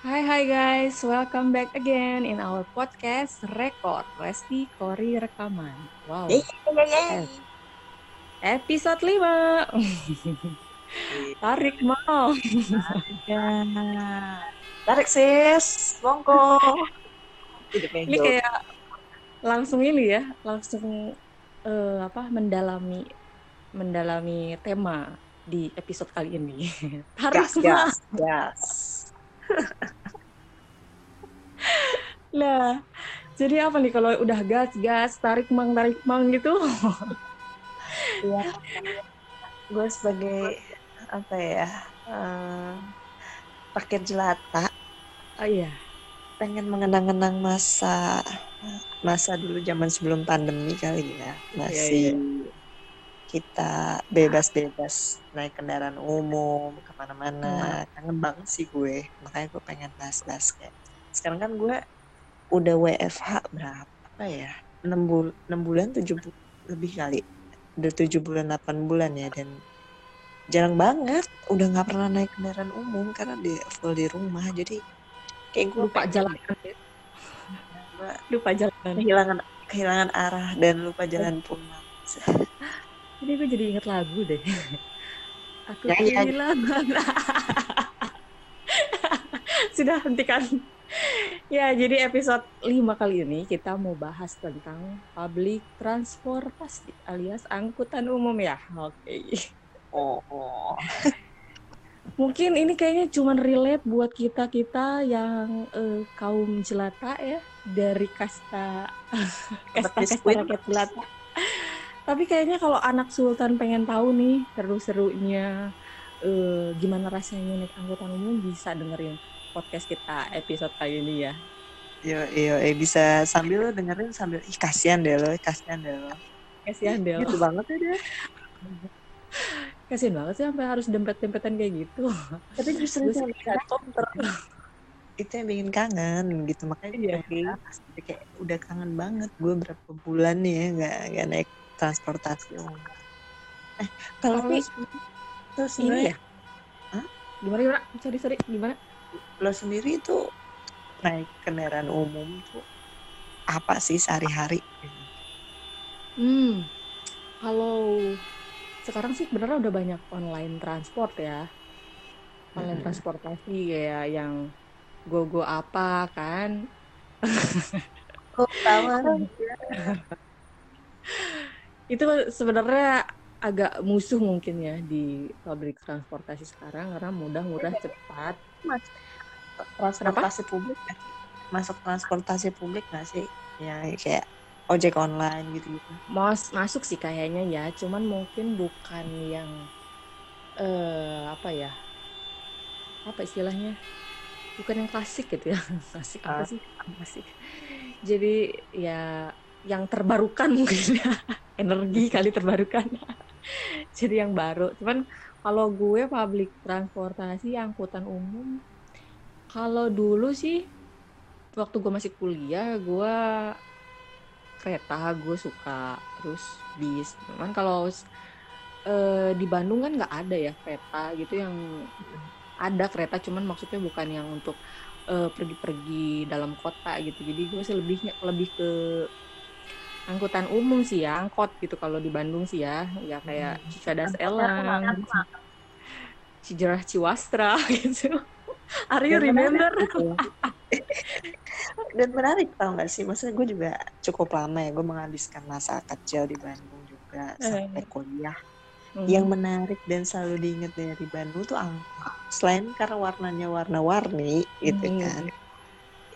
Hai hai guys, welcome back again in our podcast Record Resti Kori Rekaman. Wow. Episode 5. Tarik mau. Tarik sis, monggo. Ini kayak langsung ini ya, langsung eh, apa mendalami mendalami tema di episode kali ini. Tarik gas, mau. gas, Lah, jadi apa nih kalau udah gas gas tarik mang tarik mang gitu? Iya. Gue sebagai apa ya? eh, rakyat jelata Oh iya. pengen mengenang-enang masa masa dulu zaman sebelum pandemi kali ya masih kita bebas-bebas naik kendaraan umum ke mana-mana. Kangen banget sih gue. Makanya gue pengen bahas-bahas kayak sekarang kan gue udah WFH berapa ya? 6, bul 6 bulan 7 bu lebih kali. Udah 7 bulan 8 bulan ya dan jarang banget. Udah nggak pernah naik kendaraan umum karena di full di rumah. Jadi kayak gue Lupa jalan. gue Lupa jalan. kehilangan kehilangan arah dan lupa jalan pulang Jadi gue jadi inget lagu deh. Aku Ya, ya. kehilangan. Sudah hentikan. Ya, jadi episode 5 kali ini kita mau bahas tentang public transportasi alias angkutan umum ya. Oke. oh, oh. Mungkin ini kayaknya cuman relate buat kita-kita yang eh, kaum jelata ya dari kasta kasta kasta rakyat jelata. Tapi kayaknya kalau anak sultan pengen tahu nih seru-serunya eh, gimana rasanya naik angkutan umum bisa dengerin podcast kita episode kali ini ya. Yo, yo, eh bisa sambil lo dengerin sambil ih kasihan deh lo, kasihan deh lo. Kasihan deh. Gitu banget ya dia. Kasihan banget sih sampai harus dempet-dempetan kayak gitu. Tapi justru itu yang bikin kangen. itu yang bikin kangen gitu makanya Iya. Jadi kayak udah kangen banget gue berapa bulan nih ya nggak nggak naik transportasi umum. Eh kalau Tapi lo sendiri- ya. Gimana gimana? Sorry sorry gimana? lo sendiri tuh naik kendaraan umum tuh apa sih sehari-hari? Hmm, kalau sekarang sih sebenarnya udah banyak online transport ya. Online Mm-mm. transportasi kayak yang GoGo apa kan. Kok tawa? Itu sebenarnya agak musuh mungkin ya di public transportasi sekarang karena mudah, murah, cepat. transportasi publik masuk transportasi publik nggak sih ya kayak ojek online gitu gitu Mas masuk sih kayaknya ya, cuman mungkin bukan yang eh apa ya? Apa istilahnya? Bukan yang klasik gitu ya. Klasik apa Ah. sih? Klasik. Jadi ya yang terbarukan mungkin ya. Energi kali terbarukan. Jadi yang baru. Cuman kalau gue public transportasi angkutan umum kalau dulu sih waktu gue masih kuliah gue kereta gue suka terus bis cuman kalau eh, di Bandung kan nggak ada ya kereta gitu yang ada kereta cuman maksudnya bukan yang untuk eh, pergi-pergi dalam kota gitu jadi gue sih lebihnya lebih ke angkutan umum sih ya angkot gitu kalau di Bandung sih ya ya kayak Hmm. Cicadas Elang? Cijerah Ciwastra gitu Are you Dan remember? gitu. dan menarik tau gak sih maksudnya gue juga cukup lama ya gue menghabiskan masa kecil di Bandung juga sampai kuliah Hmm. yang menarik dan selalu diingat dari Bandung tuh angkot selain karena warnanya warna-warni gitu Hmm. kan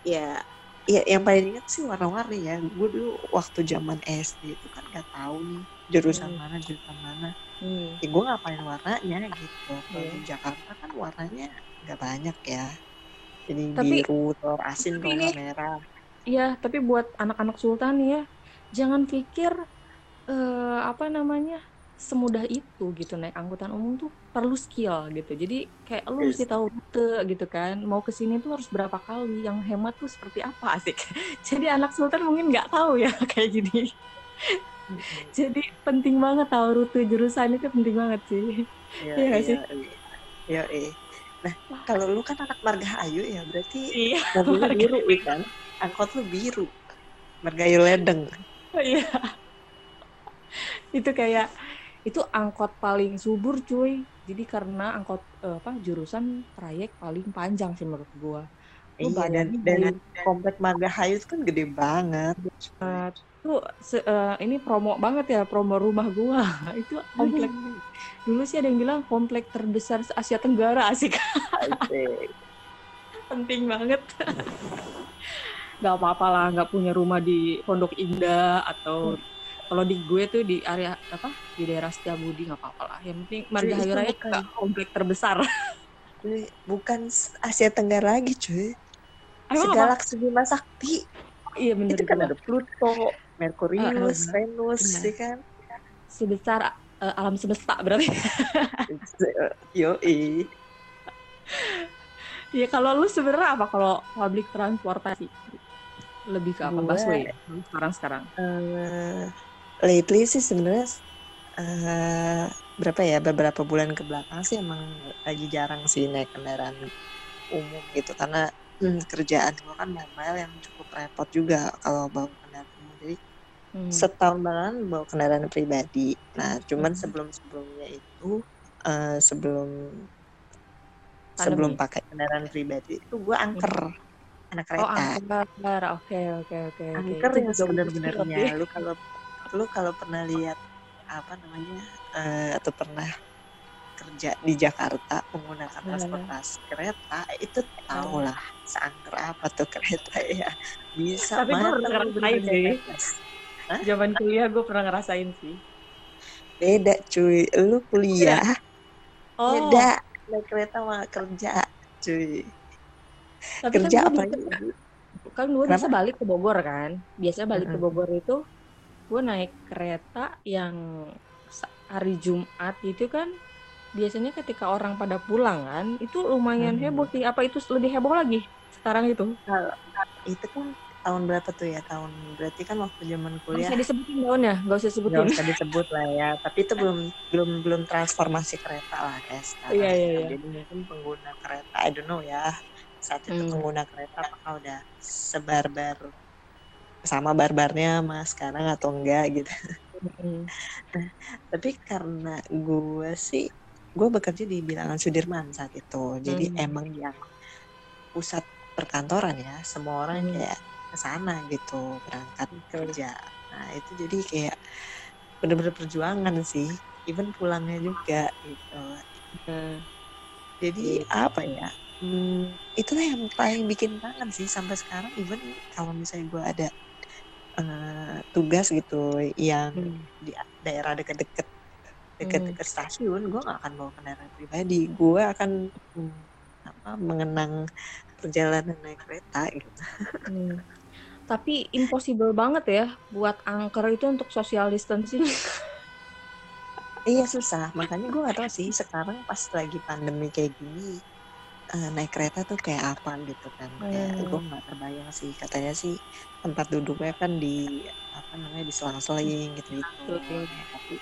ya ya yang paling ingat sih warna-warni ya gue dulu waktu zaman SD itu kan nggak tahu nih jurusan Hmm. mana jurusan mana Hmm. ya gue ngapain warnanya gitu kalau Iya. di Jakarta kan warnanya nggak banyak ya jadi Tapi- biru telur asin nggak merah Iya, tapi buat anak-anak sultan ya, jangan pikir eh, apa namanya semudah itu gitu naik angkutan umum tuh perlu skill gitu. Jadi kayak lu Yes. mesti tahu rute gitu kan. Mau ke sini tuh harus berapa kali, yang hemat tuh seperti apa asik. Jadi anak sultan mungkin nggak tahu ya kayak gini. Jadi penting banget tahu rute jurusan itu penting banget sih. Iya, Iya nggak sih? iya, iya. Iya, Nah, kalau lu kan anak Margahayu ya, berarti Iya. mobilnya biru ya kan? Angkot lu biru. Margahayu Ledeng. Iya. itu kayak itu angkot paling subur cuy. Jadi karena angkot eh, apa jurusan trayek paling panjang sih menurut gua. Lu Iya, dan, dan dari- komplek Margahayu kan gede banget. Itu se- eh, ini promo banget ya promo rumah gua itu komplek dulu sih ada yang bilang komplek terbesar Asia Tenggara asik Asik. penting banget nggak apa-apa lah nggak punya rumah di Pondok Indah atau kalau di gue tuh di area apa di daerah Setiabudi nggak apa-apa lah yang penting Margahayu Raya komplek terbesar Cuy, Bukan Asia Tenggara lagi cuy. Apa? Segalaksi Bima Sakti. iya bener Itu kan ada Pluto, Merkurius, ah, Venus, Benar. ya kan? sebesar eh, alam semesta berarti Yoi. ya kalau lu sebenarnya apa kalau public transportasi lebih ke apa busway sekarang sekarang Eh, lately sih sebenarnya eh, berapa ya beberapa bulan ke belakang sih emang lagi jarang sih naik kendaraan umum gitu karena hmm, kerjaan gue kan mobile yang cukup repot juga kalau bawa kendaraan umum jadi Hmm. setahun belakangan bawa kendaraan pribadi nah cuman Hmm. sebelum sebelumnya itu eh, sebelum Pandemi. sebelum pakai kendaraan pribadi itu gue angker anak Oh, kereta angker. Oke, oke, oke. angker Itu yang sebenar-benarnya lu kalau lu kalau pernah lihat apa namanya eh, atau pernah kerja di Jakarta menggunakan Hmm. transportasi kereta itu tau lah seangker apa tuh kereta ya bisa Tapi matang pernah ngerasain sih. Zaman kuliah gue pernah ngerasain sih. beda cuy lu kuliah Oh, beda naik kereta sama kerja cuy tapi kerja kan apa gue kan gue Kenapa? balik ke Bogor kan. Biasanya balik ke Mm-mm. Bogor itu gue naik kereta yang hari Jumat itu kan biasanya ketika orang pada pulang kan itu lumayan Hmm. heboh sih. Apa itu lebih heboh lagi sekarang itu? itu kan tahun berapa tuh ya tahun berarti kan waktu zaman kuliah usah disebutin tahunnya, gak usah nggak sebutin. usah disebut lah ya tapi itu belum belum belum transformasi kereta lah kayak sekarang Iya, iya, iya. jadi mungkin pengguna kereta I don't know ya saat itu Hmm. pengguna kereta apakah udah sebarbar sama barbarnya mas sekarang atau enggak gitu. Mm. tapi karena gue sih gue bekerja di bilangan Sudirman saat itu. Jadi Hmm. emang yang pusat perkantoran ya semua orang Hmm. kayak ke sana gitu berangkat kerja. Nah itu jadi kayak bener-bener perjuangan sih even pulangnya juga gitu. Nah, jadi apa ya hmm, itulah yang paling bikin kangen sih sampai sekarang. Even kalau misalnya gue ada eh, tugas gitu yang hmm. di daerah deket-deket deket-deket stasiun gue gak akan bawa kendaraan pribadi gue akan hmm, apa mengenang perjalanan naik kereta gitu Hmm. Tapi impossible banget ya buat angker itu untuk social distancing. iya susah makanya gue gak tahu sih sekarang pas lagi pandemi kayak gini eh, naik kereta tuh kayak apa gitu kan kayak Hmm. gue nggak terbayang sih katanya sih tempat duduknya kan di apa namanya diselang-seling gitu gitu Betul. tapi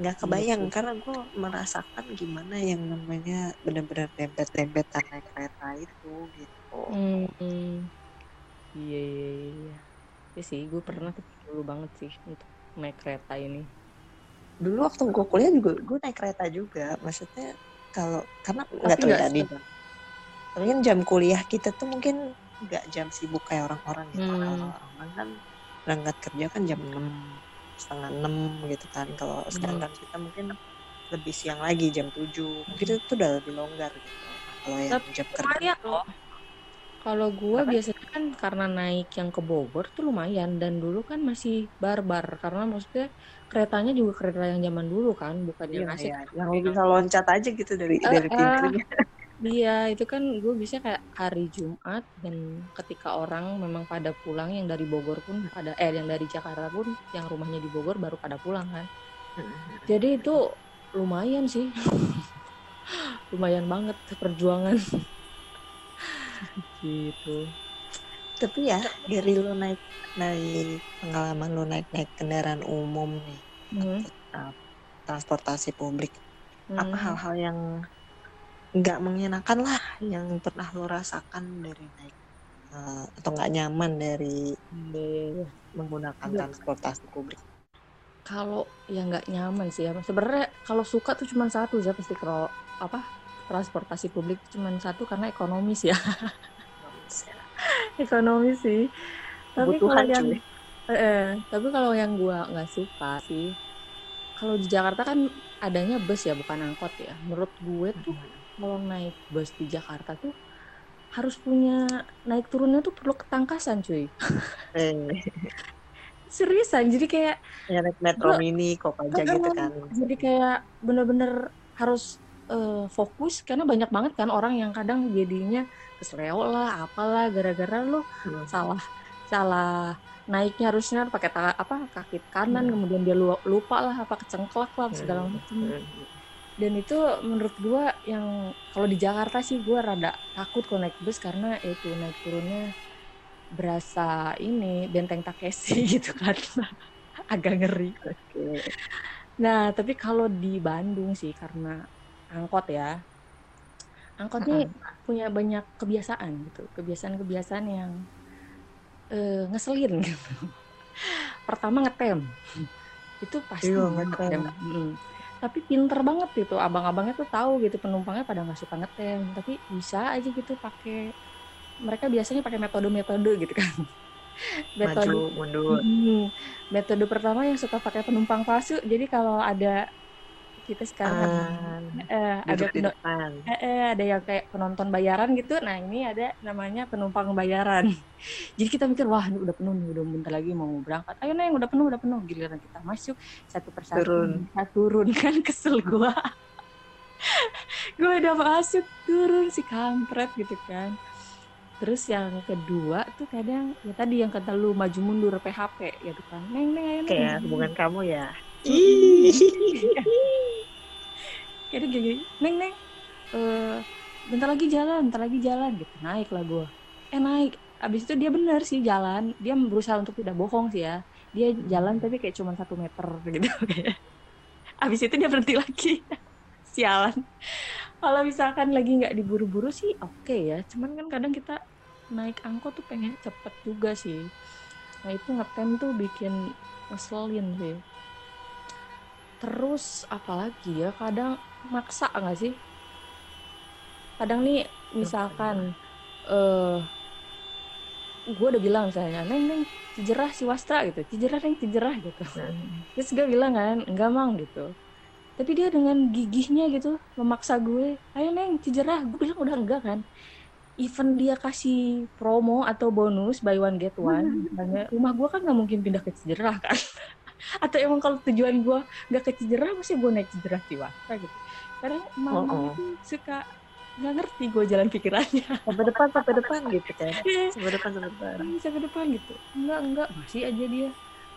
nggak kebayang karena gue merasakan gimana yang namanya benar-benar dempet-dempetan naik kereta itu gitu Hmm. Iya, iya, iya, iya. Iya sih, gue pernah tuh dulu banget sih untuk naik kereta ini. dulu waktu gue kuliah juga gue naik kereta juga maksudnya kalau karena nggak ya di kan jam kuliah kita tuh mungkin nggak jam sibuk kayak orang-orang gitu Hmm. kalau orang kan berangkat kerja kan jam 6 setengah enam gitu kan kalau Hmm. sedangkan kita mungkin lebih siang lagi jam 7 mungkin itu tuh udah lebih longgar gitu Nah, kalau yang Tapi jam kerja loh. Kalau gue Apa? biasanya kan karena naik yang ke Bogor tuh lumayan dan dulu kan masih barbar karena maksudnya keretanya juga kereta yang zaman dulu kan bukan yang iya, asik iya. yang bisa loncat aja gitu dari Eh, dari pintunya Iya, itu kan gue bisa kayak hari Jumat dan ketika orang memang pada pulang yang dari Bogor pun pada eh yang dari Jakarta pun yang rumahnya di Bogor baru pada pulang kan. Jadi itu lumayan sih. lumayan banget perjuangan. gitu. tapi ya dari lu naik naik pengalaman lu naik naik kendaraan umum nih Hmm, transportasi publik apa hmm. hal-hal yang nggak mengenakan lah yang pernah lo rasakan dari naik uh, atau nggak nyaman dari Iya. menggunakan Iya. transportasi publik Kalau yang nggak nyaman sih ya. Sebenarnya kalau suka tuh cuma satu ya pasti kalau apa transportasi publik cuma satu karena ekonomis ya. ekonomis sih. Tapi kalau yang Eh, eh, tapi kalau yang gua nggak suka sih, kalau di Jakarta kan adanya bus ya, bukan angkot ya. Menurut gue tuh kalau naik bus di Jakarta tuh harus punya naik turunnya tuh perlu ketangkasan cuy. eh, Seriusan, jadi kayak ya naik metro Gua- mini kok aja gitu kan jadi kayak bener-bener harus eh, fokus karena banyak banget kan orang yang kadang jadinya kesleo lah, apalah gara-gara lo Hmm. salah salah naiknya harusnya pakai apa kaki kanan Hmm. kemudian dia lu- lupa lah apa kecengklak lah segala macam Hmm. Dan itu menurut gua yang kalau di Jakarta sih gua rada takut kalau naik bus karena itu naik turunnya berasa ini benteng Takeshi gitu kan. Agak ngeri. Oke. nah tapi kalau di Bandung sih karena angkot ya angkot nih punya banyak kebiasaan gitu. Kebiasaan-kebiasaan yang eh, ngeselin gitu. Pertama ngetem. Itu pasti Iya, ngetem. ngetem. Mm. Tapi pinter banget gitu. Abang-abangnya tuh tahu gitu penumpangnya pada nggak suka ngetem. Tapi bisa aja gitu pakai mereka biasanya pakai metode-metode gitu kan. Metode maju mundur. Hmm, metode pertama yang suka pakai penumpang palsu. Jadi kalau ada kita sekarang Ah, eh, ada depan. Eh, eh, ada yang kayak penonton bayaran gitu. Nah ini ada namanya penumpang bayaran. Jadi kita mikir wah ini udah penuh nih udah bentar lagi mau berangkat. Ayo neng udah penuh udah penuh. Giliran kita masuk satu persatu Turun. kita turun. Kan kesel gua. Gue udah masuk turun si kampret gitu kan. Terus yang kedua tuh kadang ya tadi yang kata lu maju mundur PHP gitu kan. Neng neng ayo neng. Kayak hubungan kamu ya kayak gini neng neng eh bentar lagi jalan bentar lagi jalan. Gitu naik lah gue eh naik. Abis itu dia bener sih jalan. Dia berusaha untuk tidak bohong sih ya. Dia jalan tapi kayak cuma satu meter gitu kayak. Abis itu dia berhenti lagi. Sialan. Kalau misalkan lagi nggak diburu-buru sih oke ya. Cuman kan kadang kita naik angkot tuh pengen cepet juga sih. Nah itu ngetem tuh bikin ngeselin sih terus apalagi ya kadang maksa nggak sih? Kadang nih misalkan eh gue udah bilang misalnya neng neng cijerah si wastra gitu. Cijerah neng cijerah gitu. Terus gue bilang kan enggak mang gitu. Tapi dia dengan gigihnya gitu memaksa gue ayo neng cijerah. Gue bilang udah enggak kan. Even dia kasih promo atau bonus buy one get one misalnya, rumah gue kan nggak mungkin pindah ke cijerah kan atau emang kalau tujuan gue nggak ke cijerah mesti gue naik cijerah Ciwasta gitu. Kadang mama Oh, oh. itu suka nggak ngerti gue jalan pikirannya. Sampai depan sampai depan gitu kan Iya, sampai depan sampai depan. Bisa ke depan gitu. Enggak enggak masih aja dia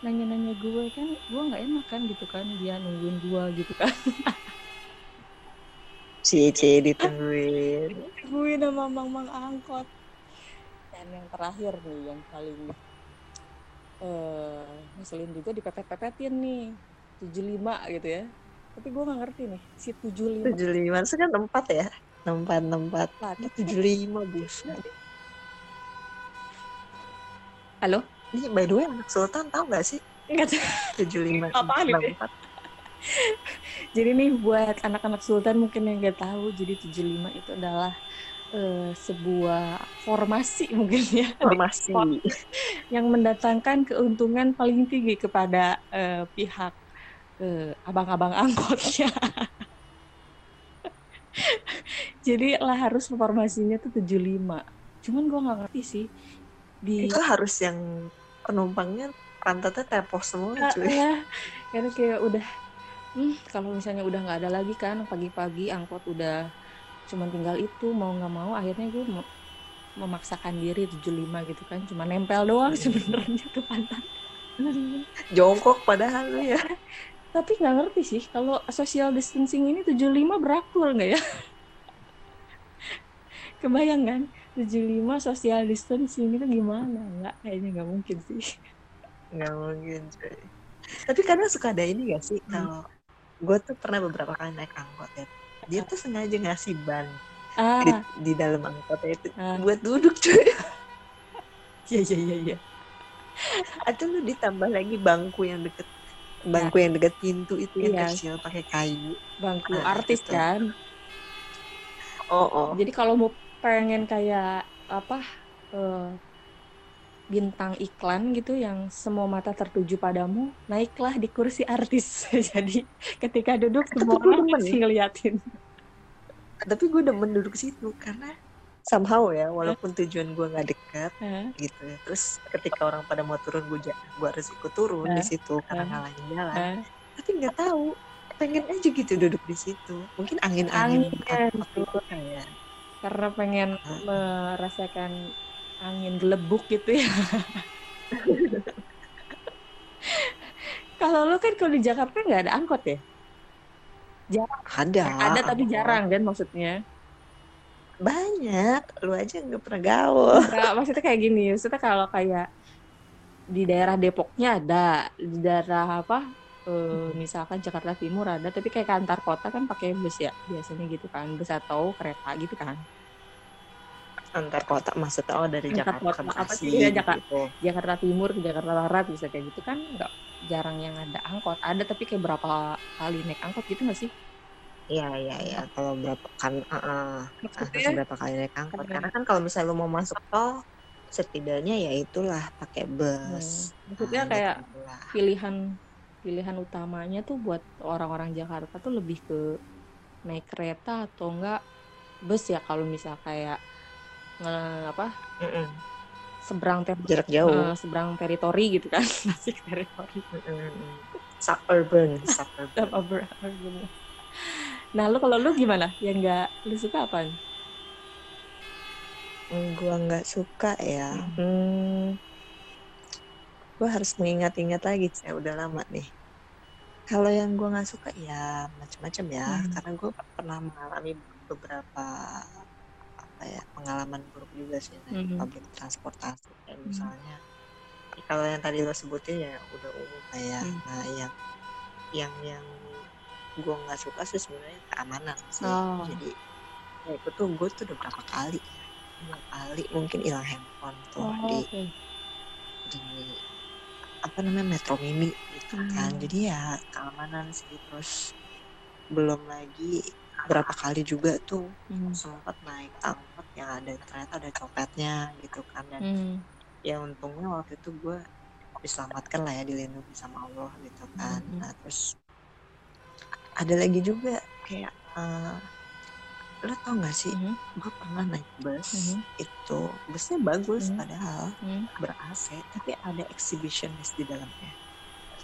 nanya-nanya gue kan gue nggak enak kan gitu kan. Dia nungguin gue gitu kan. Si C ditungguin gue nama mang-mang angkot. Dan yang terakhir nih yang paling eh ngeselin juga dipepet-pepetin nih. 75 gitu ya. Tapi gue nggak ngerti nih si 75 tujuh lima itu kan empat ya? Empat empat. Lah tujuh lima bos halo? Ini by the way anak sultan tahu nggak sih? Nggak tahu. tujuh lima itu? empat. Jadi nih buat anak-anak sultan mungkin yang nggak tahu jadi 75 itu adalah eh, sebuah formasi mungkin ya formasi yang mendatangkan keuntungan paling tinggi kepada eh, pihak eh, abang-abang angkotnya. Jadi lah harus formasinya tuh 75. Cuman gua nggak ngerti sih di itu harus yang penumpangnya pantatnya tepos semua Ah, cuy ya, karena kayak udah hmm, kalau misalnya udah nggak ada lagi kan pagi-pagi angkot udah cuman tinggal itu mau nggak mau akhirnya gue mau memaksakan diri 75 gitu kan cuma nempel doang sebenarnya ke pantat. Jongkok padahal ya. Tapi nggak ngerti sih kalau social distancing ini 75 beraktul nggak ya? Kebayang kan? 75 social distancing itu gimana? Nggak kayaknya nggak mungkin sih. Nggak mungkin cuy. Tapi kadang suka ada ini gak sih? Hmm. kalau gue tuh pernah beberapa kali naik angkot ya dia tuh sengaja ngasih ban ah. di, di dalam angkotnya itu Ah. buat duduk cuy. Iya iya iya iya. Atau lu ditambah lagi bangku yang deket bangku yang deket pintu itu yang Iya. kecil pakai kayu. Bangku Ah, artis gitu. kan. Oh oh. Jadi kalau mau pengen kayak apa eh, bintang iklan gitu yang semua mata tertuju padamu naiklah di kursi artis. Jadi ketika duduk semua orang pasti ya. ngeliatin tapi gue demen duduk situ karena somehow ya walaupun tujuan gue nggak dekat Hah? gitu ya terus ketika orang pada mau turun gue gue harus ikut turun di Ah. situ karena Ah. ngalangin jalan Hah? tapi nggak tahu pengen aja gitu duduk di situ mungkin angin angin Angin, itu kayak karena pengen Ah. merasakan angin gelebuk gitu ya kalau lu kan kalau di Jakarta nggak ada angkot ya ada. Ada tapi jarang kan maksudnya? Banyak. Lu aja nggak pernah gaul. Nggak, maksudnya kayak gini, maksudnya kalau kayak di daerah Depoknya ada, di daerah apa, eh, misalkan Jakarta Timur ada, tapi kayak ke antar kota kan pakai bus ya, biasanya gitu kan, bus atau kereta gitu kan. Antar kota maksudnya oh dari Antar Jakarta ke kota, apa Bekasi sih? Iya, Jakarta. gitu. Jakarta Timur ke Jakarta Barat bisa kayak gitu kan, nggak jarang yang ada angkot. Ada tapi kayak berapa kali naik angkot gitu nggak sih? Iya iya iya kalau berapa kan uh, uh, Maksudnya, berapa kali naik angkot Karena- karena kan kalau misalnya lu mau masuk tol setidaknya ya itulah pakai hmm, bus maksudnya Nah, kayak gitu pilihan pilihan utamanya tuh buat orang-orang Jakarta tuh lebih ke naik kereta atau enggak bus ya kalau misal kayak nge, apa Mm-mm. seberang ter jarak jauh eh, seberang teritori gitu kan masih teritori Mm-mm. suburban suburban ber- nah lu kalau lu gimana yang enggak lu suka apa gua nggak suka ya Hmm. hmm. gua harus mengingat-ingat lagi saya udah lama nih kalau yang gua nggak suka ya macam-macam ya Hmm. karena gua pernah mengalami beberapa ya pengalaman buruk juga sih naik Mhm. public transportasi kayak Hmm. misalnya kalau yang tadi lo sebutin ya udah umum kayak Hmm. nah yang yang yang gua nggak suka sih sebenarnya keamanan sih Oh. jadi ya itu tuh gue tuh udah berapa kali dua kali mungkin hilang handphone tuh oh, di oke di apa namanya metro mini gitu kan Hmm. jadi ya keamanan sih terus belum lagi berapa kali juga tuh Hmm. sempat naik angkot yang ada ternyata ada copetnya gitu kan dan Hmm. ya untungnya waktu itu gue diselamatkan lah ya dilindungi sama Allah gitu kan Mhm. nah terus ada lagi juga kayak eh, lo tau gak sih Mhm. gue pernah naik bus Mhm. itu busnya bagus Mhm. padahal Hmm. ber AC tapi ada exhibitionist di dalamnya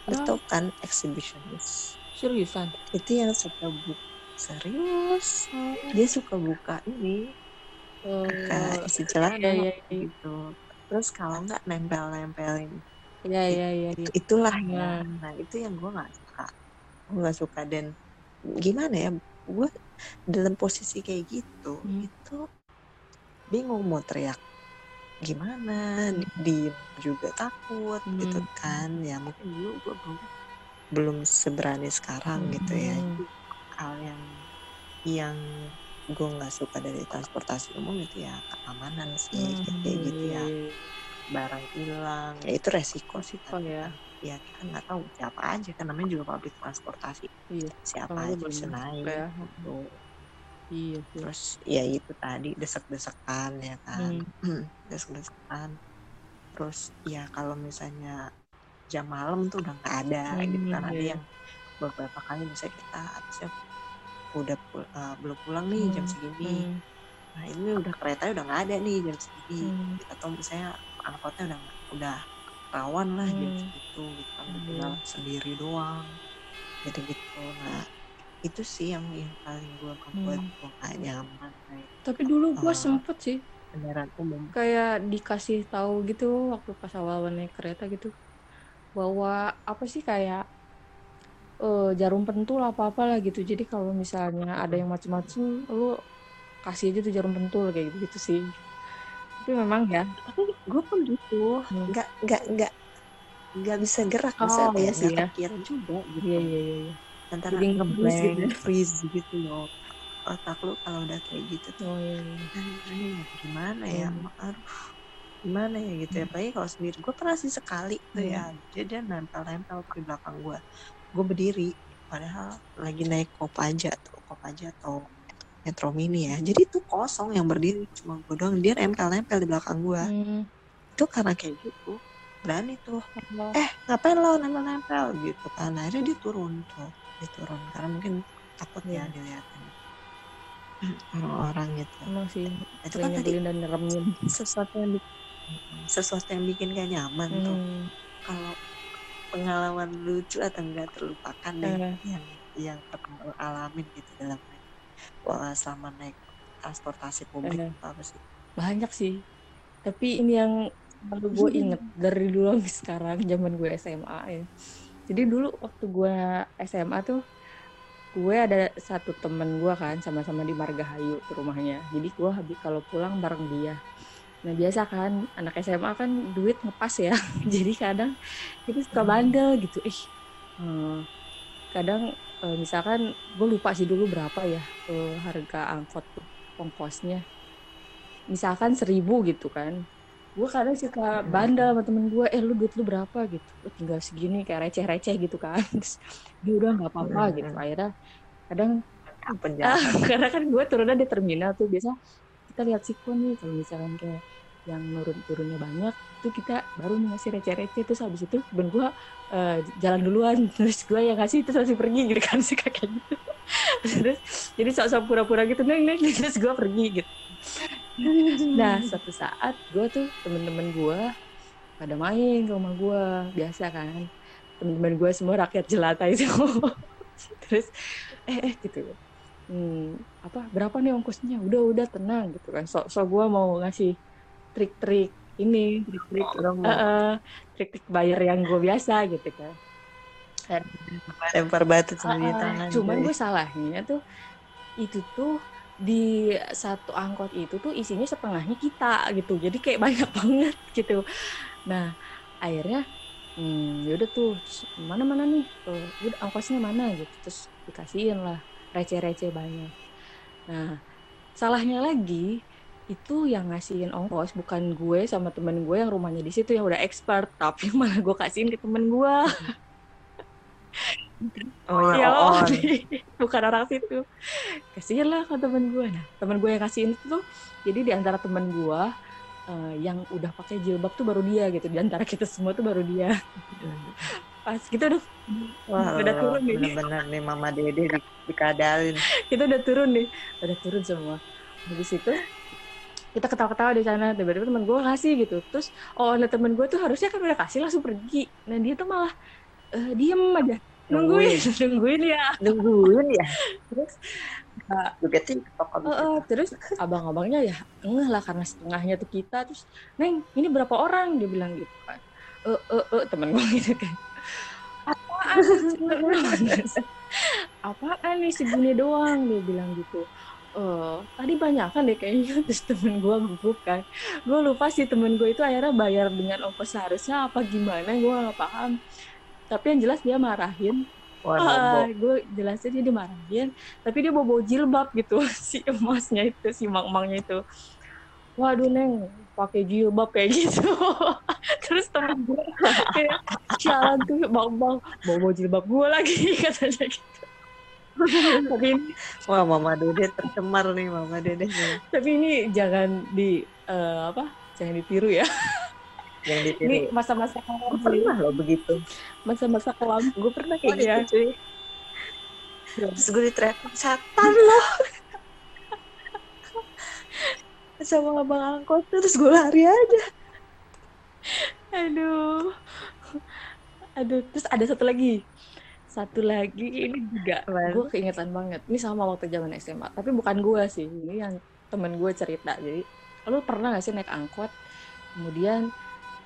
lo Oh. tau kan exhibitionist seriusan itu yang suka buka serius dia suka buka ini buka Eh, isi celana iya, iya, iya. gitu terus kalau nggak nempel-nempelin iya iya. iya. itulah ya Hmm. nah itu yang gue nggak suka gue nggak suka dan gimana ya gue dalam posisi kayak gitu Hmm. itu bingung mau teriak gimana di- diem juga takut gitu Hmm. kan ya mungkin dulu gue belum belum seberani sekarang gitu ya Hmm. Hal yang yang gue nggak suka dari transportasi umum itu ya keamanan sih Hmm, kayak gitu iya, ya iya, iya. barang hilang ya itu resiko sih Oh tapi ya, kan ya kita nggak tahu siapa aja kan namanya juga public transportasi iya. siapa Kalau aja bisa naik kayak gitu. iya sih. terus ya itu tadi desek-desekan ya kan Hmm. desek-desekan terus ya kalau misalnya jam malam tuh udah nggak ada Hmm, gitu kan ada iya. yang beberapa kali misalnya kita harusnya udah pul- eh, belum pulang nih jam Hmm, segini Hmm. nah ini udah keretanya udah nggak ada nih jam segini Hmm. atau misalnya angkotnya udah udah rawan lah jam Hmm. segitu gitu kan Iya. tinggal sendiri doang gitu gitu nah itu sih yang yang paling gue membuat Hmm. gue gak nyaman Tapi dulu gua Ah. sempet sih kendaraan umum kayak dikasih tahu gitu waktu pas awal naik kereta gitu bahwa apa sih kayak eh, jarum pentul apa apa lah gitu. Jadi kalau misalnya ada yang macem-macem, lu kasih aja tuh jarum pentul kayak gitu gitu sih. Tapi memang ya. tapi gue pun gitu Hmm. nggak nggak nggak nggak bisa gerak Oh, iya ya sih nggak ya. kepikiran juga gitu Iya iya iya. iya. antara Jadi ngeblank gitu ya. freeze gitu loh otak lu kalau udah kayak gitu tuh oh, iya, iya. gimana ya Hmm. aduh gimana ya gitu ya apalagi kalau sendiri gue pernah sih sekali tuh Hmm. ya dia dia nempel-nempel di belakang gue gue berdiri padahal lagi naik aja tuh aja atau metro mini ya. Jadi itu kosong yang berdiri cuma gue doang. Dia nempel-nempel di belakang gue Hmm. itu karena kayak gitu. Berani tuh. Oh, eh ngapain lo nempel-nempel? Gitu kan. Akhirnya dia turun tuh. Dia turun karena mungkin takut ya Iya. dilihatin. Orang-orang gitu. Emang sih. Itu kan tadi dan nyeremin sesuatu yang bikin, sesuatu yang bikin gak nyaman tuh. Hmm. kalau pengalaman lucu atau enggak terlupakan deh Eh. yang yang pernah alamin gitu dalam wah, selama naik transportasi publik Eh. apa sih? Banyak sih. Tapi ini yang selalu gue inget dari dulu sampai sekarang zaman gue SMA ya. Jadi dulu waktu gue SMA tuh gue ada satu temen gue kan sama-sama di Margahayu tuh rumahnya. Jadi gue habis kalau pulang bareng dia nah biasa kan anak SMA kan duit ngepas ya. Jadi kadang kita suka bandel gitu. Eh, kadang eh, misalkan gue lupa sih dulu berapa ya eh, harga angkot ongkosnya. Misalkan seribu gitu kan. Gue kadang suka bandel sama temen gue eh lu duit lu berapa? gitu. "Oh, tinggal segini kayak receh-receh gitu kan. Terus, dia udah nggak apa-apa Hmm. gitu. akhirnya kadang ah, karena kan gue turunnya di terminal tuh. Biasa kita lihat sikon nih kalau misalkan kayak yang nurun-turunnya banyak tuh kita baru ngasih receh-receh terus habis itu ben gue eh, jalan duluan. Terus gue yang ngasih terus langsung pergi gitu kan suka kayak gitu. Terus jadi sok-sok pura-pura gitu neng neng terus gue pergi gitu. Nah suatu saat gue tuh temen-temen gue pada main ke rumah gue biasa kan. Temen-temen gue semua rakyat jelata itu. Terus eh eh gitu. Hmm, apa berapa nih ongkosnya? Udah udah tenang gitu kan. So so gue mau ngasih trik-trik ini trik-trik eh, eh, trik-trik bayar yang gue biasa gitu kan. Lempar batu sendiri Ah, tangan cuman gue gue salahnya tuh itu tuh di satu angkot itu tuh isinya setengahnya kita gitu. Jadi kayak banyak banget gitu. Nah akhirnya hmm, yaudah tuh mana mana nih tuh udah angkosnya mana gitu. Terus dikasihin lah receh-receh banyak. Nah salahnya lagi itu yang ngasihin ongkos bukan gue sama temen gue yang rumahnya di situ yang udah expert tapi malah gue kasihin ke temen gue. Oh ya ya on bukan orang situ. Kasihin lah ke temen gue. Nah temen gue yang kasihin itu tuh jadi di antara temen gue eh, yang udah pakai jilbab tuh baru dia gitu. Di antara kita semua tuh baru dia. Pas kita udah wah udah turun nih. bener-bener nih mama dede di, dikadalin. Kita udah turun nih. Udah turun semua. Habis itu kita ketawa-ketawa di sana tiba-tiba temen gue kasih gitu. Terus oh nah temen gue tuh harusnya kan udah kasih langsung pergi. Nah dia tuh malah eh, diem aja. Nungguin nungguin. ya. Nungguin ya? Terus abis Eh, eh, terus abang-abangnya ya ngeh lah karena setengahnya tuh kita. Terus neng ini berapa orang? Dia bilang gitu kan. Eh eh eh temen gue gitu kan. Apaan apaan nih segini doang? Dia bilang gitu eh tadi banyak kan deh kayaknya terus temen gue gugup kan gue lupa sih temen gue itu akhirnya bayar dengan ongkos seharusnya apa gimana gue nggak paham. Tapi yang jelas dia marahin. Wah Ah, gue jelasin dia dimarahin tapi dia bawa jilbab gitu si emasnya itu si mang-mangnya itu. Waduh neng pakai jilbab kayak gitu. Terus temen gue kayak jalan tuh bang bang bawa jilbab gue lagi katanya gitu tapi ini wah mama dede tercemar nih mama dede tapi ini jangan di eh, apa jangan ditiru ya. Yang ini ditiru. masa-masa Gue kelam pernah loh begitu. Masa-masa kelam gue pernah oh, kayak gitu gitu cuy terus gue diteriakin setan loh sama abang angkot terus gue lari aja. Aduh. Aduh, terus ada satu lagi. Satu lagi ini juga gue keingetan banget. Ini sama waktu zaman SMA, tapi bukan gue sih. Ini yang temen gue cerita. Jadi, lu pernah gak sih naik angkot, kemudian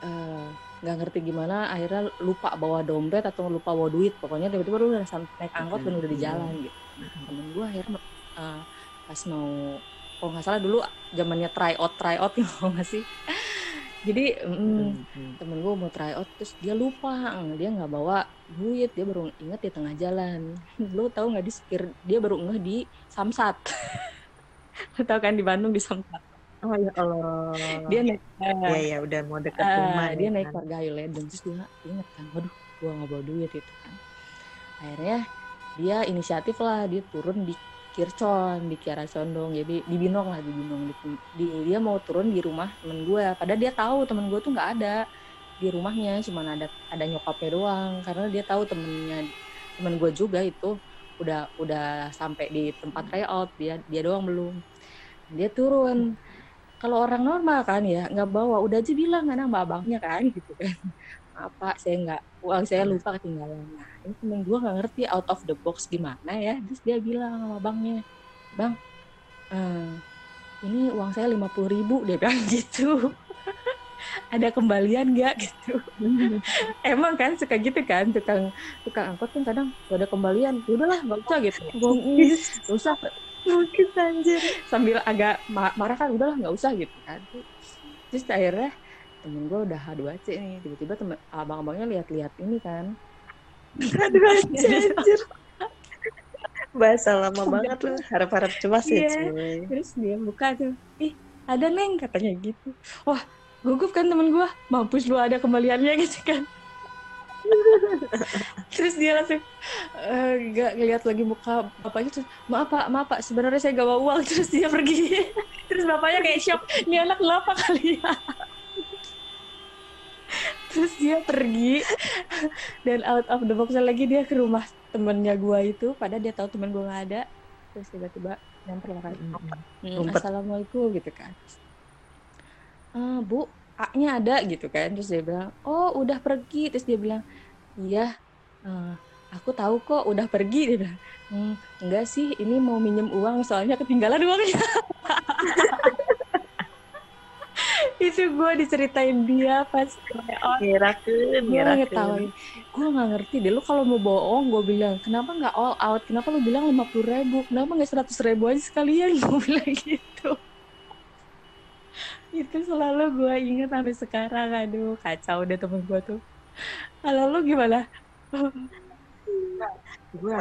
eh, nggak ngerti gimana, akhirnya lupa bawa dompet atau lupa bawa duit. Pokoknya tiba-tiba lu udah naik angkot dan udah di jalan gitu. Nah, temen gue akhirnya eh, pas mau, kalau nggak salah dulu zamannya try out try out gitu nggak sih? Jadi mm, temen gue mau try out terus dia lupa dia nggak bawa duit dia baru inget di tengah jalan. Lo tau nggak di sekir dia baru ngeh di Samsat. Lo tau kan di Bandung di Samsat? Oh ya Allah. Dia naik ya ya udah mau dekat uh, rumah dia ya, naik kan? warga dan terus dia inget kan waduh gue nggak bawa duit itu kan. Akhirnya dia inisiatif lah dia turun di Kircon di Kiara Condong jadi di Binong lah di Binong di, di, dia mau turun di rumah temen gue. Padahal dia tahu temen gue tuh nggak ada di rumahnya cuma ada ada nyokapnya doang. Karena dia tahu temennya temen gue juga itu udah udah sampai di tempat tryout dia dia doang belum. Dia turun. Kalau orang normal kan ya nggak bawa udah aja bilang kan sama abangnya kan gitu kan apa saya nggak uang saya lupa ketinggalan. Nah ini temen gue nggak ngerti out of the box gimana ya. Terus dia bilang sama bangnya bang uh, ini uang saya lima puluh ribu dia bilang gitu. Ada kembalian gak gitu. Emang kan suka gitu kan tukang tukang angkot kan kadang ada kembalian. Ya udahlah nggak usah gitu. Nggak usah. Mungkin anjir. Sambil agak marah kan udahlah nggak usah gitu kan. Terus akhirnya temen gue udah H2C nih tiba-tiba temen abang-abangnya lihat-lihat ini kan Aduh anjir. Bahasa lama banget lu. Harap-harap cemas ya cuy. Terus dia buka tuh. Ih ada neng katanya gitu. Wah gugup kan temen gue. Mampus lu ada kembaliannya gitu kan. terus dia langsung uh, gak ngeliat lagi muka bapaknya terus maaf pak maaf pak sebenarnya saya gak bawa uang terus dia pergi terus bapaknya kayak shock ini anak kenapa kali ya terus dia pergi dan out of the box lagi dia ke rumah temennya gua itu padahal dia tahu temen gua nggak ada. Terus tiba-tiba nyamper lah kan mm, assalamualaikum gitu kan. Uh, bu A-nya ada gitu kan. Terus dia bilang oh udah pergi. Terus dia bilang iya uh, aku tahu kok udah pergi. Dia bilang hmm, enggak sih ini mau minjem uang soalnya ketinggalan uangnya itu gue diceritain dia pas ngirakeun gue ngetawain. Gue nggak ngerti deh lu kalau mau bohong gue bilang kenapa nggak all out? Kenapa lu bilang lima puluh ribu? Kenapa nggak seratus ribu aja sekalian? Gue bilang gitu. Itu selalu gue inget sampai sekarang. Aduh kacau deh temen gue tuh. Kalau lu gimana? Gue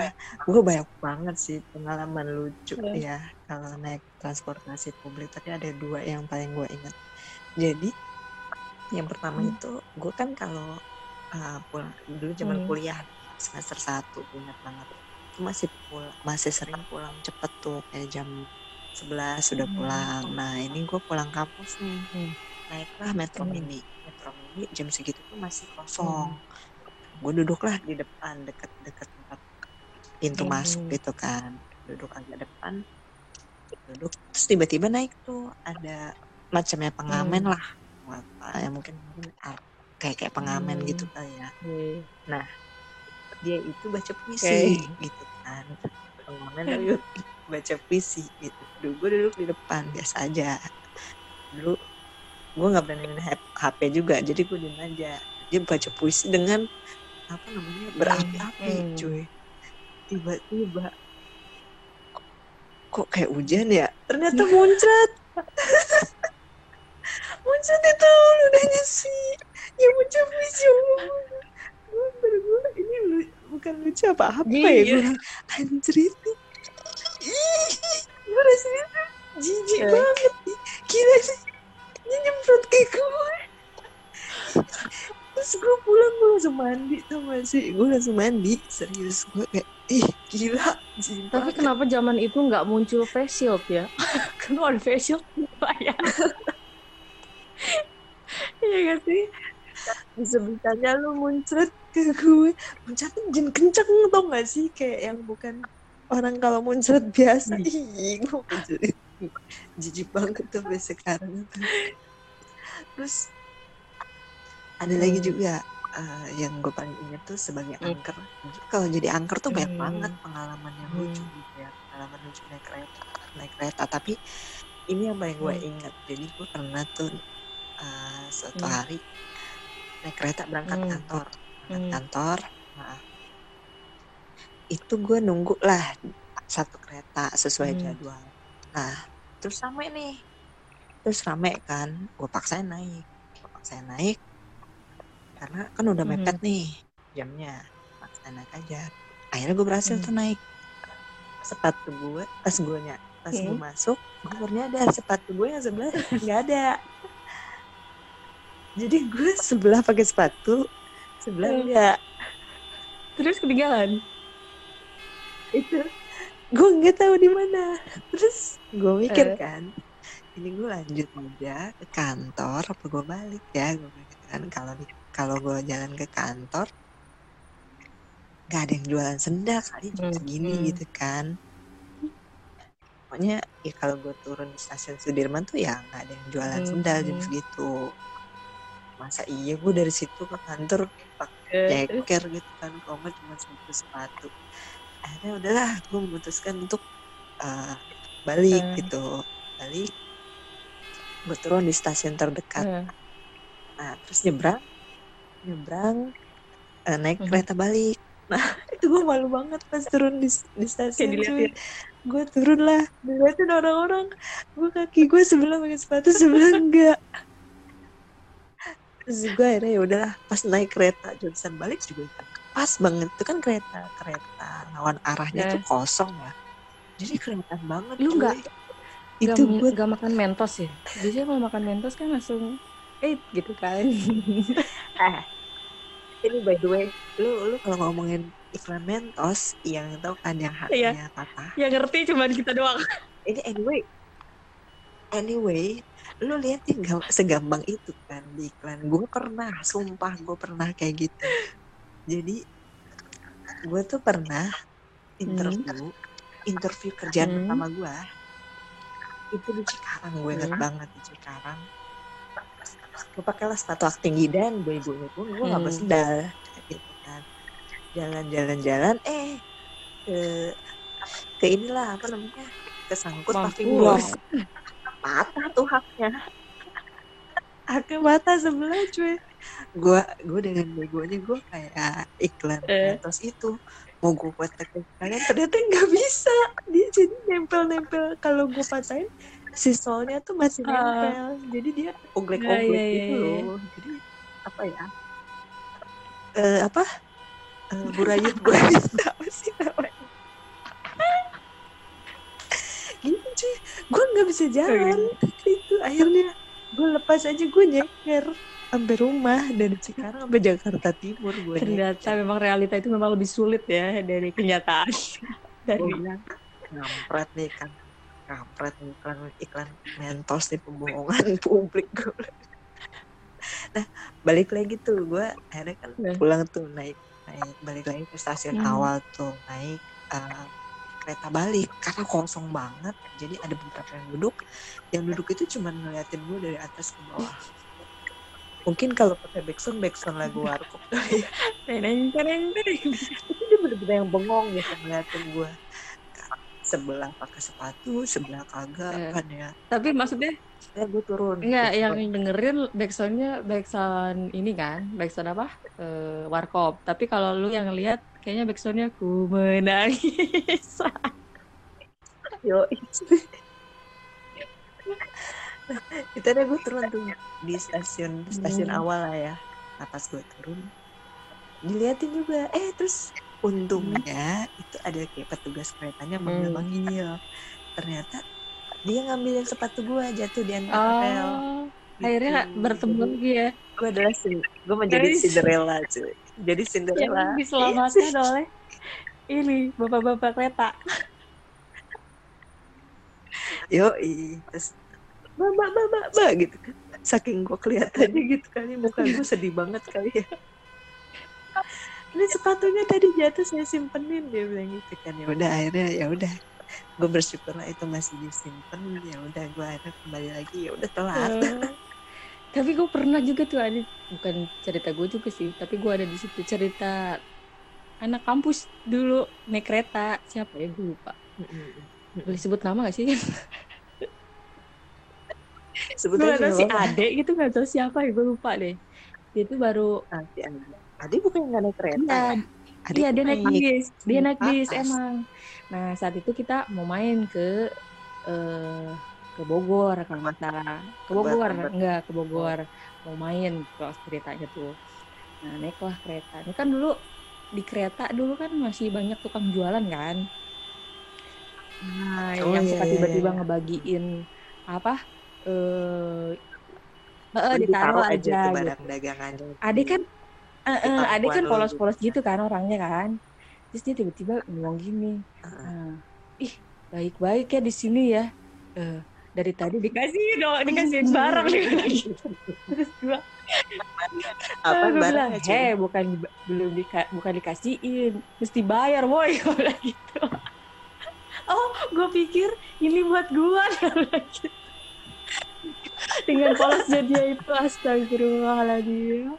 gue banyak banget sih pengalaman lucu ya kalau naik transportasi publik. Tapi ada dua yang paling gue inget jadi yang pertama hmm. itu gue kan kalau uh, pulang dulu zaman hmm. kuliah semester satu ingat banget itu masih pulang masih sering pulang cepet tuh kayak jam 11 sudah hmm. pulang nah ini gue pulang kampus nih hmm. naiklah metro hmm. mini metro mini jam segitu tuh masih kosong hmm. gue duduklah di depan deket-deket pintu hmm. masuk gitu kan duduk agak depan duduk terus tiba-tiba naik tuh ada macamnya pengamen hmm. lah ya mungkin kayak kayak pengamen hmm. gitu kali ya hmm. nah dia itu baca puisi okay. gitu kan pengamen tapi baca puisi gitu dulu gue duduk di depan biasa aja dulu gue nggak berani main HP juga jadi gue diem aja dia baca puisi dengan apa namanya berapi-api hmm. cuy tiba-tiba kok kayak hujan ya ternyata muncrat muncul itu ludahnya sih ya muncul bisa gue ini lu, bukan lucu apa apa ya gue anjir itu gue rasanya tuh jijik eh. banget gila sih. Ini nyemprot ke gue terus gue pulang gue langsung mandi tuh masih gue langsung mandi serius. Gue kayak ih gila Tapi banget. kenapa zaman itu nggak muncul face shield ya? Kenapa ada face shield ya? Iya gak sih? Bisa-bisanya lu muncrat ke gue. Muncratnya jen kenceng tau gak sih? Kayak yang bukan orang kalau muncrat biasa. Hmm. Ih, gue jadi jijik banget tuh sekarang. Terus ada hmm. lagi juga uh, yang gue paling inget tuh sebagai hmm. angker. Kalau jadi angker tuh banyak hmm. banget pengalaman yang lucu hmm. gitu ya. Pengalaman lucu naik kereta, naik kereta. Tapi ini yang paling gue inget. Jadi gue pernah tuh uh, suatu hmm. hari naik kereta berangkat hmm. kantor berangkat hmm. kantor nah itu gue nunggu lah satu kereta sesuai hmm. jadwal nah terus rame nih terus rame kan gue paksain naik gue saya naik karena kan udah Mhm. mepet nih jamnya maksa naik aja akhirnya gue berhasil Mhm. tuh naik sepatu gue pas gue nya pas gue Mhm. masuk gue nyadar sepatu gue yang sebelah nggak ada jadi gue sebelah pakai sepatu sebelah Hmm. enggak Terus ketinggalan. itu gue nggak tahu di mana terus gue mikir Eh. kan ini gue lanjut aja ke kantor apa gue balik ya gue mikir kan kalau kalau gue jalan ke kantor nggak ada yang jualan sendal kali Hmm, segini hmm. gitu kan pokoknya ya kalau gue turun di stasiun Sudirman tuh ya nggak ada yang jualan Hmm, sendal jam hmm. segitu masa iya gue dari situ ke kantor pakai terus? ceker gitu kan nggak cuma sepatu sepatu akhirnya udahlah gue memutuskan untuk uh, balik Eh. gitu balik gue turun di stasiun terdekat Eh, nah terus nyebrang nyebrang eh, naik Mhm. kereta balik nah itu gue malu banget pas turun di, di stasiun diliatin. gue turun lah diliatin orang-orang gue kaki gue sebelah pakai sepatu sebelah enggak terus gue akhirnya ya udahlah pas naik kereta jurusan balik juga pas banget itu kan kereta kereta lawan arahnya Eh. tuh kosong ya jadi kelihatan banget Lu nggak- itu Gak, gue gak makan mentos ya? Biasanya kalau makan mentos kan langsung eh gitu kan. eh ini by the way lu lu kalau ngomongin iklan mentos yang tau kan yang haknya patah yang ngerti cuman kita doang. ini anyway anyway lu liatin gak segampang itu kan di iklan. Gue pernah sumpah gue pernah kayak gitu. Jadi gue tuh pernah interview interview kerjaan Hmm. pertama gue itu di Cikarang. Gue inget Hmm. banget di Cikarang. Gue pakailah sepatu tinggi dan gue gue pun gue nggak Hmm. bersendal gitu kan. Jalan-jalan-jalan eh ke ke inilah apa namanya kesangkut paving block patah tuh haknya. Haknya patah sebelah cuy. Gue gue dengan begonya gue kayak iklan Eh. mentos itu. Mau gue buat kalian ternyata nggak bisa. Dia jadi nempel-nempel. Kalau gue patahin si solnya tuh masih Ah. nempel. Jadi dia oglek-oglek Iya, iya, gitu iya, iya. loh jadi apa ya? Eh apa? Eh burayut burayut apa sih namanya cuy gue nggak bisa jalan. Itu akhirnya gue lepas aja gue nyeker sampai rumah dari Cikarang sampai Jakarta Timur gue Ternyata memang realita itu memang lebih sulit ya dari kenyataan. dari ngampret nih kan. Ngampret nih iklan iklan mentos nih pembohongan publik. Gue nah balik lagi tuh gue akhirnya kan Nah. pulang tuh naik naik balik lagi ke stasiun Hmm. awal tuh naik eh, kereta balik karena kosong banget jadi ada beberapa yang duduk yang duduk itu cuma ngeliatin gue dari atas ke bawah mungkin kalau pakai backsound backsound lagu warkop kali ya Teneng, teneng, teneng. itu dia bener-bener yang bengong gitu ngeliatin gue sebelah pakai sepatu sebelah kagak Eh. kan ya Tapi maksudnya ya gue turun enggak yang dengerin backsoundnya backsound ini kan, backsound apa? Eh, warkop. Tapi kalau lu yang lihat kayaknya backsoundnya ku menangis. yo itu ada gue turun tuh di stasiun stasiun Hmm. awal lah ya nah pas gue turun diliatin juga eh terus untungnya itu ada kayak petugas keretanya manggil Hmm. manggil ternyata dia ngambilin sepatu gue jatuh di antara rel Oh, akhirnya Gitu. bertemu Jadi, lagi ya. gue adalah gue menjadi. Cinderella cuy jadi Yang Cinderella diselamatkan oleh ini bapak-bapak kereta. yo terus mbak mbak mbak," gitu kan. Saking gue kelihatannya gitu kali muka gue sedih banget kali ya. Ini sepatunya tadi jatuh saya simpenin dia bilang gitu kan. Ya udah akhirnya ya udah. Gue bersyukur lah itu masih disimpan ya udah gue akhirnya kembali lagi ya udah telat. Eh, tapi gue pernah juga tuh ada bukan cerita gue juga sih tapi gue ada di situ cerita anak kampus dulu naik kereta. Siapa ya? Gue lupa. Boleh sebut nama gak sih? Sebetulnya gak si Ade gitu gak tau siapa ya gue lupa deh. Dia tuh baru Adi Adi bukan yang nggak naik kereta ya? Adi iya dia naik bis. Dia naik bis emang. Nah saat itu kita mau main ke eh ke Bogor kalau nggak salah. Ke Bogor enggak ke Bogor. Mau main kalau ceritanya tuh. Nah naiklah kereta. Ini kan dulu di kereta dulu kan masih banyak tukang jualan kan? Nah oh, yang iya, suka iya, tiba-tiba iya. ngebagiin apa eh uh, ditaruh aja, aja gitu. barang dagangan. Adik kan uh, uh, adik kan polos-polos gitu kan orangnya kan. Terus dia tiba-tiba ngomong gini. Uh, ih baik-baik ya di sini ya. Uh, dari tadi dikasih dong dikasih barang nih. Terus gua apa gue bilang heh bukan belum dika, bukan dikasihin mesti bayar boy. Gitu. Oh gue pikir ini buat gua. Gitu. Dengan polosnya dia itu astagfirullahaladzim.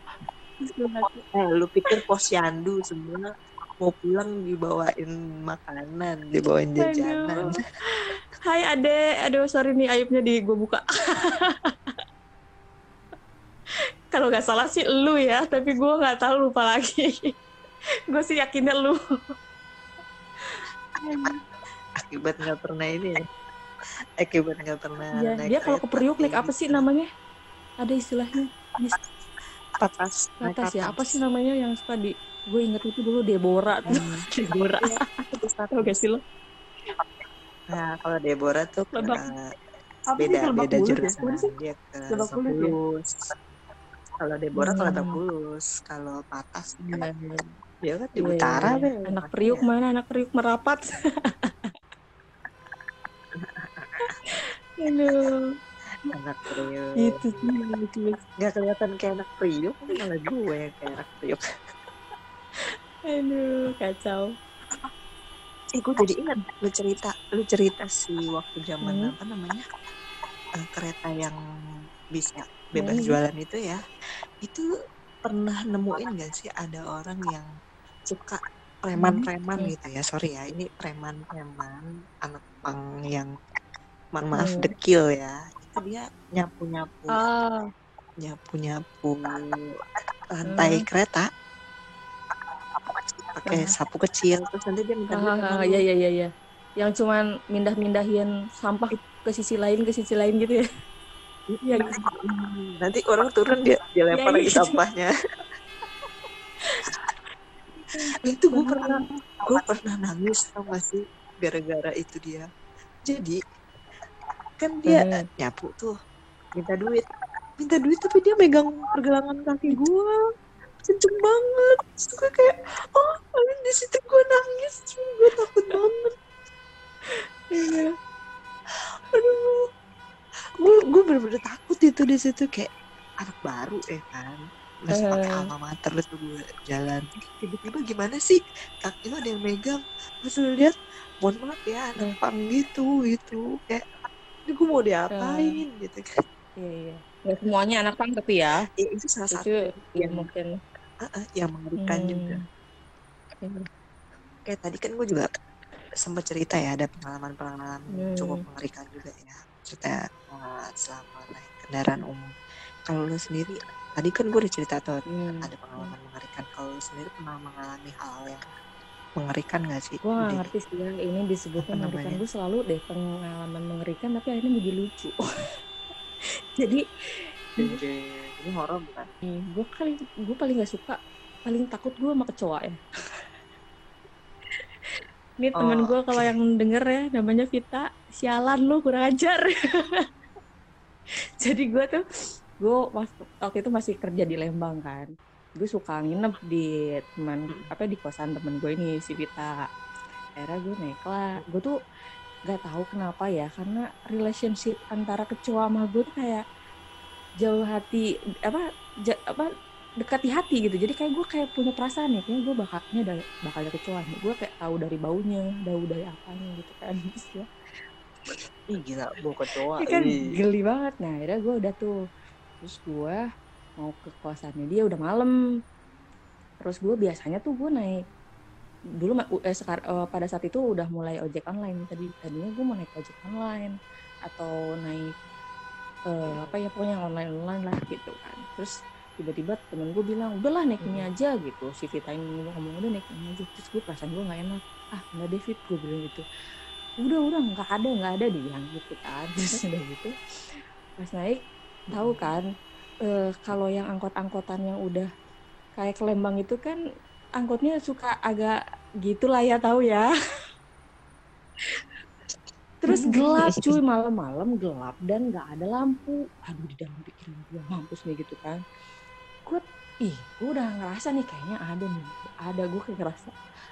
Eh lu pikir posyandu semua mau pulang dibawain makanan dibawain jajanan. Aduh. Hai ade. Aduh sorry nih aibnya di gue buka. Kalau nggak salah sih lu ya tapi gue nggak tahu lupa lagi. Gue sih yakinnya lu. Akibat nggak pernah ini ya. Akibat nggak pernah ya, naik dia kalau ke Priuk naik apa sih namanya? Ada istilahnya? Patas patas ya apa sih namanya yang suka di gue inget itu dulu Deborah tuh hmm. Deborah ya, tau gak sih lo nah kalau Deborah tuh lebak, beda beda jurusan ya? dia ke lebak bulus ya? kalau Deborah hmm. ke lebak bulus kalau patas ya, dia kan di utara ya, anak Priuk mana anak Priuk merapat Aduh. Anak priuk. Itu sih. Itu. Gak kelihatan kayak anak priuk, malah gue yang kayak anak priuk. Aduh, kacau. Eh, gue jadi ingat lu cerita, lu cerita sih waktu zaman hmm. apa namanya uh, kereta yang bisa bebas hmm. jualan itu ya. Itu pernah nemuin gak sih ada orang yang suka preman-preman hmm. gitu ya sorry ya ini preman-preman anak pang yang mohon maaf hmm. dekil ya itu dia nyapu nyapu oh. nyapu nyapu lantai hmm. kereta pakai sapu kecil terus nanti dia minta uh, uh, ya ya ya ya yang cuman mindah mindahin sampah ke sisi lain ke sisi lain gitu ya. Iya, nanti orang turun dia dia iya, lempar lagi ya, sampahnya. itu gue pernah gue pernah nangis tau gak sih? Gara-gara itu dia. Jadi kan dia hmm. nyapu tuh minta duit. Minta duit tapi dia megang pergelangan kaki gue kenceng banget. Terus gue kayak oh di situ gue nangis. Gue takut banget. Iya aduh. Gue gue bener-bener takut itu di situ kayak anak baru ya kan? Masih uh. pakai alma mater tuh gue jalan. Tiba-tiba gimana sih? Kaki lo ada yang megang. Terus lihat mohon maaf ya anak pang gitu gitu. Kayak ini gue mau diapain? Uh, gitu kan. Iya iya. Ya, semuanya anak pang tapi ya, ya itu salah itu satu. yang mungkin uh, yang mengerikan hmm. juga hmm. kayak tadi kan gue juga sempat cerita ya ada pengalaman-pengalaman hmm. cukup mengerikan juga ya cerita uh, selama naik kendaraan umum kalau lu sendiri tadi kan gue udah cerita tuh hmm. ada pengalaman mengerikan kalau lu sendiri pernah mengalami hal yang mengerikan gak sih? Gue gak ngerti sih ya ini disebutnya mengerikan. Gue selalu deh pengalaman mengerikan tapi akhirnya menjadi lucu. Jadi ini horor bukan? gue kali gue paling gak suka paling takut gue sama kecoa ya. Ini oh, temen gue kalau yang denger ya namanya Vita, sialan lu kurang ajar. Jadi gue tuh gue waktu itu masih kerja di Lembang kan gue suka nginep di teman apa di kosan temen gue ini si Vita akhirnya gue naik lah gue tuh gak tahu kenapa ya karena relationship antara kecoa sama gue tuh kayak jauh hati apa ja, apa dekat di hati gitu. Jadi kayak gue kayak punya perasaan ya kayak gue bakalnya dari bakal ada kecoa nih gue kayak tahu dari baunya bau dari apanya gitu kan. Terus ya Ih gila bau kecoa ya kan geli banget. Nah akhirnya gue udah tuh terus gue mau ke kosannya dia udah malam. Terus gue biasanya tuh gue naik dulu eh, sekar, eh, pada saat itu udah mulai ojek online. Tadi tadinya gue mau naik ojek online atau naik eh, apa ya pokoknya online online lah gitu kan. Terus tiba-tiba temen gue bilang udahlah naik ini hmm. aja gitu. Si Vita ini ngomong udah naik ini aja. Terus gue perasaan gue nggak enak. Ah nggak David gue bilang gitu. Udah udah nggak ada nggak ada dia bilang gitu kan. Terus udah gitu pas naik tahu kan eh, kalau yang angkot-angkotan yang udah kayak ke Lembang itu kan angkotnya suka agak gitulah ya tahu ya terus gelap cuy malam-malam gelap dan nggak ada lampu. Aduh di dalam pikiran gue mampus nih gitu kan. Gue ih gue udah ngerasa nih kayaknya ada nih. Ada gue kayak ngerasa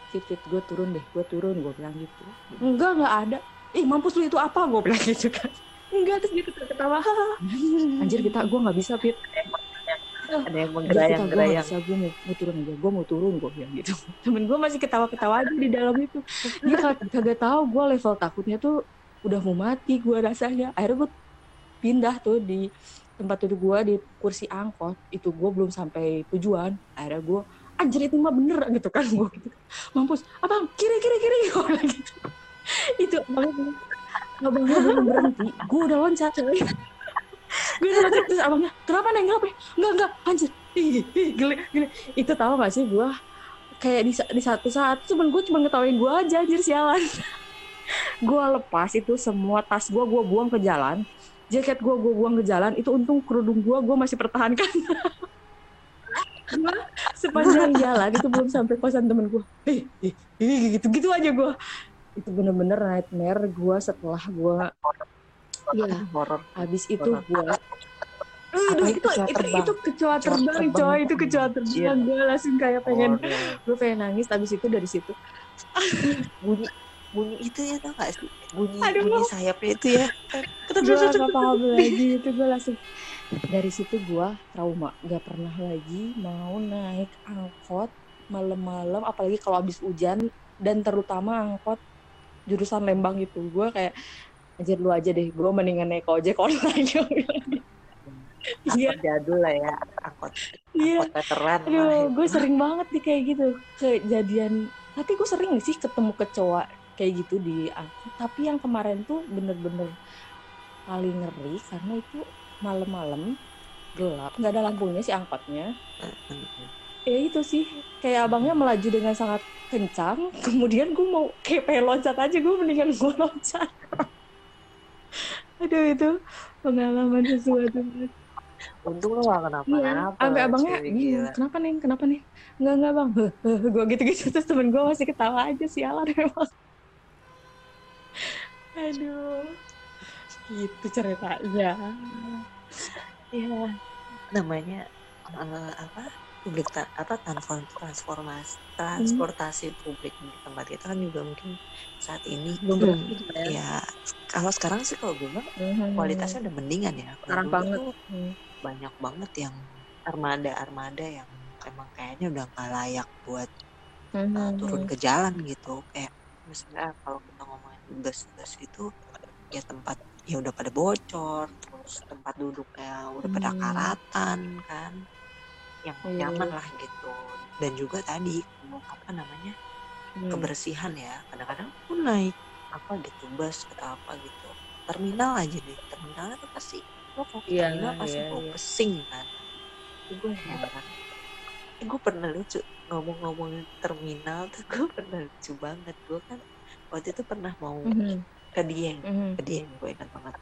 fit fit gue turun deh gue turun gue bilang gitu. Enggak nggak ada. Ih mampus lu itu apa? gue bilang gitu kan. Enggak terus dia ketawa anjir kita gue nggak bisa fit ada yang gue menggerayang-gerayang. nggak bisa gue mau, mau turun aja gue mau turun gue bilang gitu. Temen gue masih ketawa-ketawa aja di dalam itu. Dia kag- kagak tahu gue level takutnya tuh udah mau mati gue rasanya. Akhirnya gue pindah tuh di tempat duduk gue di kursi angkot. Itu gue belum sampai tujuan. Akhirnya gue anjir itu mah bener gitu kan gue gitu. Mampus abang kiri kiri kiri gue gitu. Itu abangnya abangnya belum berhenti. Gue udah loncat gue loncat terus abangnya kenapa neng? Kenapa? Enggak enggak anjir. Geli geli. Itu tahu gak sih gue kayak di, di satu saat cuman gue cuma ngetawain gue aja anjir sialan. Gue lepas itu semua tas gue gue buang ke jalan. Jaket gue gue buang ke jalan. Itu untung kerudung gue gue masih pertahankan. Gue sepanjang jalan itu belum sampai kosan temen gue eh, gitu gitu aja gue itu bener-bener nightmare gue setelah gue ya horor habis itu gue Apalagi itu, kecoa itu, terbang. itu kecoa terbang terbang. coy. Itu kecoa terbang. Gue langsung kayak pengen gue pengen nangis. Habis itu dari situ bunyi bunyi itu ya tau gak sih? Bunyi Aduh. bunyi sayapnya itu ya. Gue gak paham lagi itu gue langsung. Dari situ gue trauma. Gak pernah lagi mau naik angkot malam-malam apalagi kalau habis hujan dan terutama angkot jurusan Lembang itu. Gue kayak anjir lu aja deh. Gue mendingan naik ojek online gitu. iya. angkot jadul lah ya. Angkot iya. Angkot veteran aduh gue sering banget nih kayak gitu. Kejadian. Tapi gue sering sih ketemu kecoa kayak gitu di angkot tapi yang kemarin tuh bener-bener paling ngeri karena itu malam-malam gelap. Nggak ada lampunya si angkotnya. Ya itu sih. Kayak abangnya melaju dengan sangat kencang. Kemudian gue mau kayak pengen loncat aja. Gue mendingan gue loncat aduh itu pengalaman sesuatu banget. untung lo gak kenapa Iya, kenapa sampai abangnya gila. kenapa nih, kenapa nih? Enggak, enggak bang, gue gitu-gitu, terus temen gue masih ketawa aja sialan memang. Aduh, gitu ceritanya. Iya. namanya eh, apa publik ta- apa transform- transformasi transportasi publik di tempat kita kan juga mungkin saat ini Belum hmm, berarti gitu ya. kalau sekarang sih kalau gue bilang kualitasnya udah mendingan ya dulu banget. tuh Hmm. banyak banget yang armada-armada yang emang kayaknya udah nggak layak buat uh, turun ke jalan gitu kayak misalnya kalau kita ngomongin bus-bus itu ya tempat ya udah pada bocor terus tempat duduknya udah pada Hmm. karatan kan yang Iya. nyaman lah gitu. Dan juga tadi apa namanya Hmm. kebersihan ya. Kadang-kadang pun naik apa gitu bus atau apa gitu. Terminal aja deh. Terminalnya tuh pasti lo kalau ke Iya, terminal pasti iya, bau iya. pesing kan. Itu gue heran. Eh, gue pernah lucu ngomong-ngomongin terminal tuh gue pernah lucu banget. Gue kan waktu itu pernah mau Mhm, ke Dieng. Mhm, ke Dieng gue ingat banget.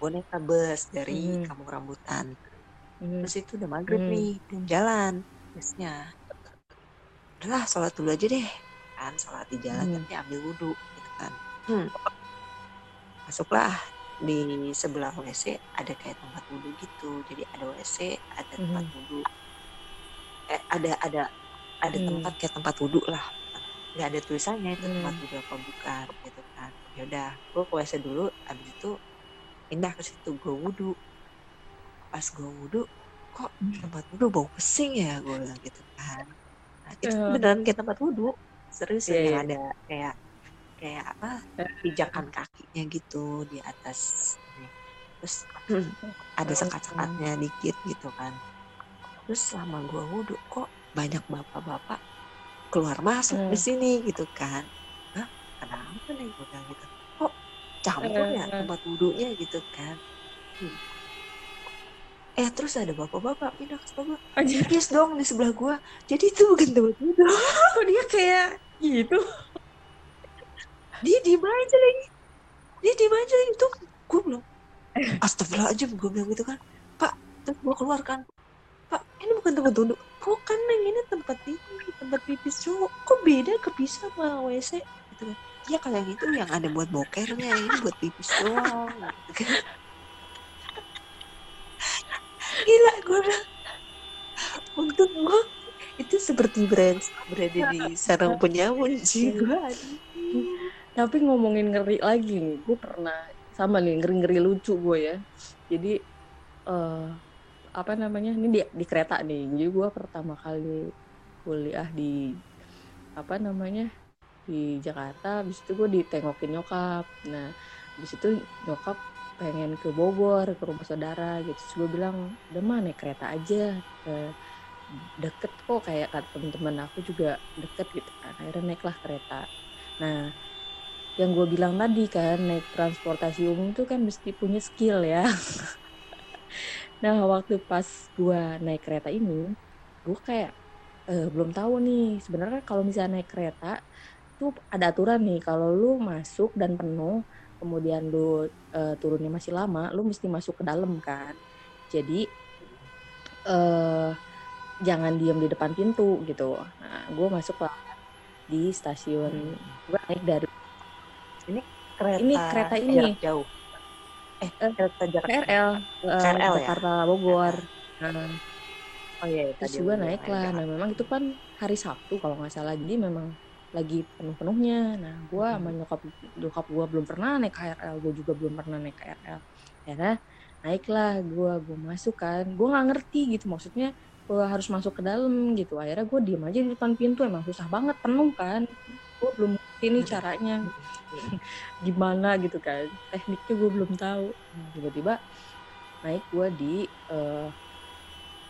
Gue naik bus dari Mhm. kampung rambutan mhm. terus itu udah maghrib Hmm. nih belum jalan busnya udahlah sholat dulu aja deh kan sholat di jalan Hmm. nanti ambil wudhu gitu kan hmm. masuklah di sebelah WC ada kayak tempat wudhu gitu jadi ada WC ada tempat Mhm. wudhu eh ada ada ada Hmm. tempat kayak tempat wudhu lah nggak ada tulisannya itu Hmm. tempat wudhu apa bukan gitu kan ya udah gue ke WC dulu abis itu pindah ke situ gue wudhu pas gue wudhu kok tempat wudhu bau pesing ya gue bilang gitu kan nah, itu Eh. beneran kayak tempat wudhu serius Iya, yang iya. ada kayak kayak apa pijakan kakinya gitu di atas ini. terus ada Eh, sekat-sekatnya dikit gitu kan terus selama gue wudhu kok banyak bapak-bapak keluar masuk Hmm. di sini gitu kan Hah, kenapa nih gue bilang gitu kok campur ya Eh. tempat wudhunya gitu kan Hmm. Eh terus ada bapak-bapak pindah ke sebelah gue yes dong di sebelah gue jadi itu bukan tempat wudhu kok dia kayak gitu? dia diem aja lagi. Dia diem aja itu gue bilang astagfirullahaladzim gue bilang gitu kan. Pak terus gue keluar kan. Pak ini bukan tempat duduk. Bukan neng. Ini tempat ini tempat pipis cowok. Kok beda? Kepisah sama wc gitu kan. Ya kalau yang itu yang ada buat bokernya. Ini buat pipis doang. gitu kan gila gue bilang. Untuk gue itu seperti brand berada di sarang penyamun sih? Gue tapi ngomongin ngeri lagi nih gue pernah sama nih ngeri ngeri lucu gue ya. Jadi uh, apa namanya ini di, di kereta nih. Jadi gue pertama kali kuliah di apa namanya di Jakarta. Habis itu gue ditengokin nyokap. Nah habis itu nyokap pengen ke Bogor ke rumah saudara gitu. Terus gue bilang udah mah naik kereta aja ke deket kok. Kayak kata teman-teman aku juga deket gitu kan akhirnya naiklah kereta. Nah yang gue bilang tadi kan naik transportasi umum tuh kan mesti punya skill ya. Nah waktu pas gue naik kereta ini gue kayak eh, belum tahu nih sebenarnya kalau misalnya naik kereta tuh ada aturan nih kalau lu masuk dan penuh kemudian lu uh, turunnya masih lama lu mesti masuk ke dalam kan. Jadi uh, jangan diam di depan pintu gitu. Nah gue masuk lah di stasiun hmm. gue naik dari ini kereta ini kereta ini. jauh. Eh uh, kereta jarak KRL uh, KRL Jakarta ya? Bogor. Nah, oh iya, iya terus gue naik lah. nah memang itu kan hari Sabtu kalau nggak salah. Jadi memang lagi penuh-penuhnya. Nah gue sama nyokap nyokap gue belum pernah naik KRL gue juga belum pernah naik KRL ya naiklah gue gue masuk kan. Gue nggak ngerti gitu maksudnya gue harus masuk ke dalam gitu. Akhirnya gue diem aja di depan pintu emang susah banget penuh kan. Gue belum ngerti nih caranya gimana gitu kan. Tekniknya gue belum tahu. Tiba-tiba naik gue di uh,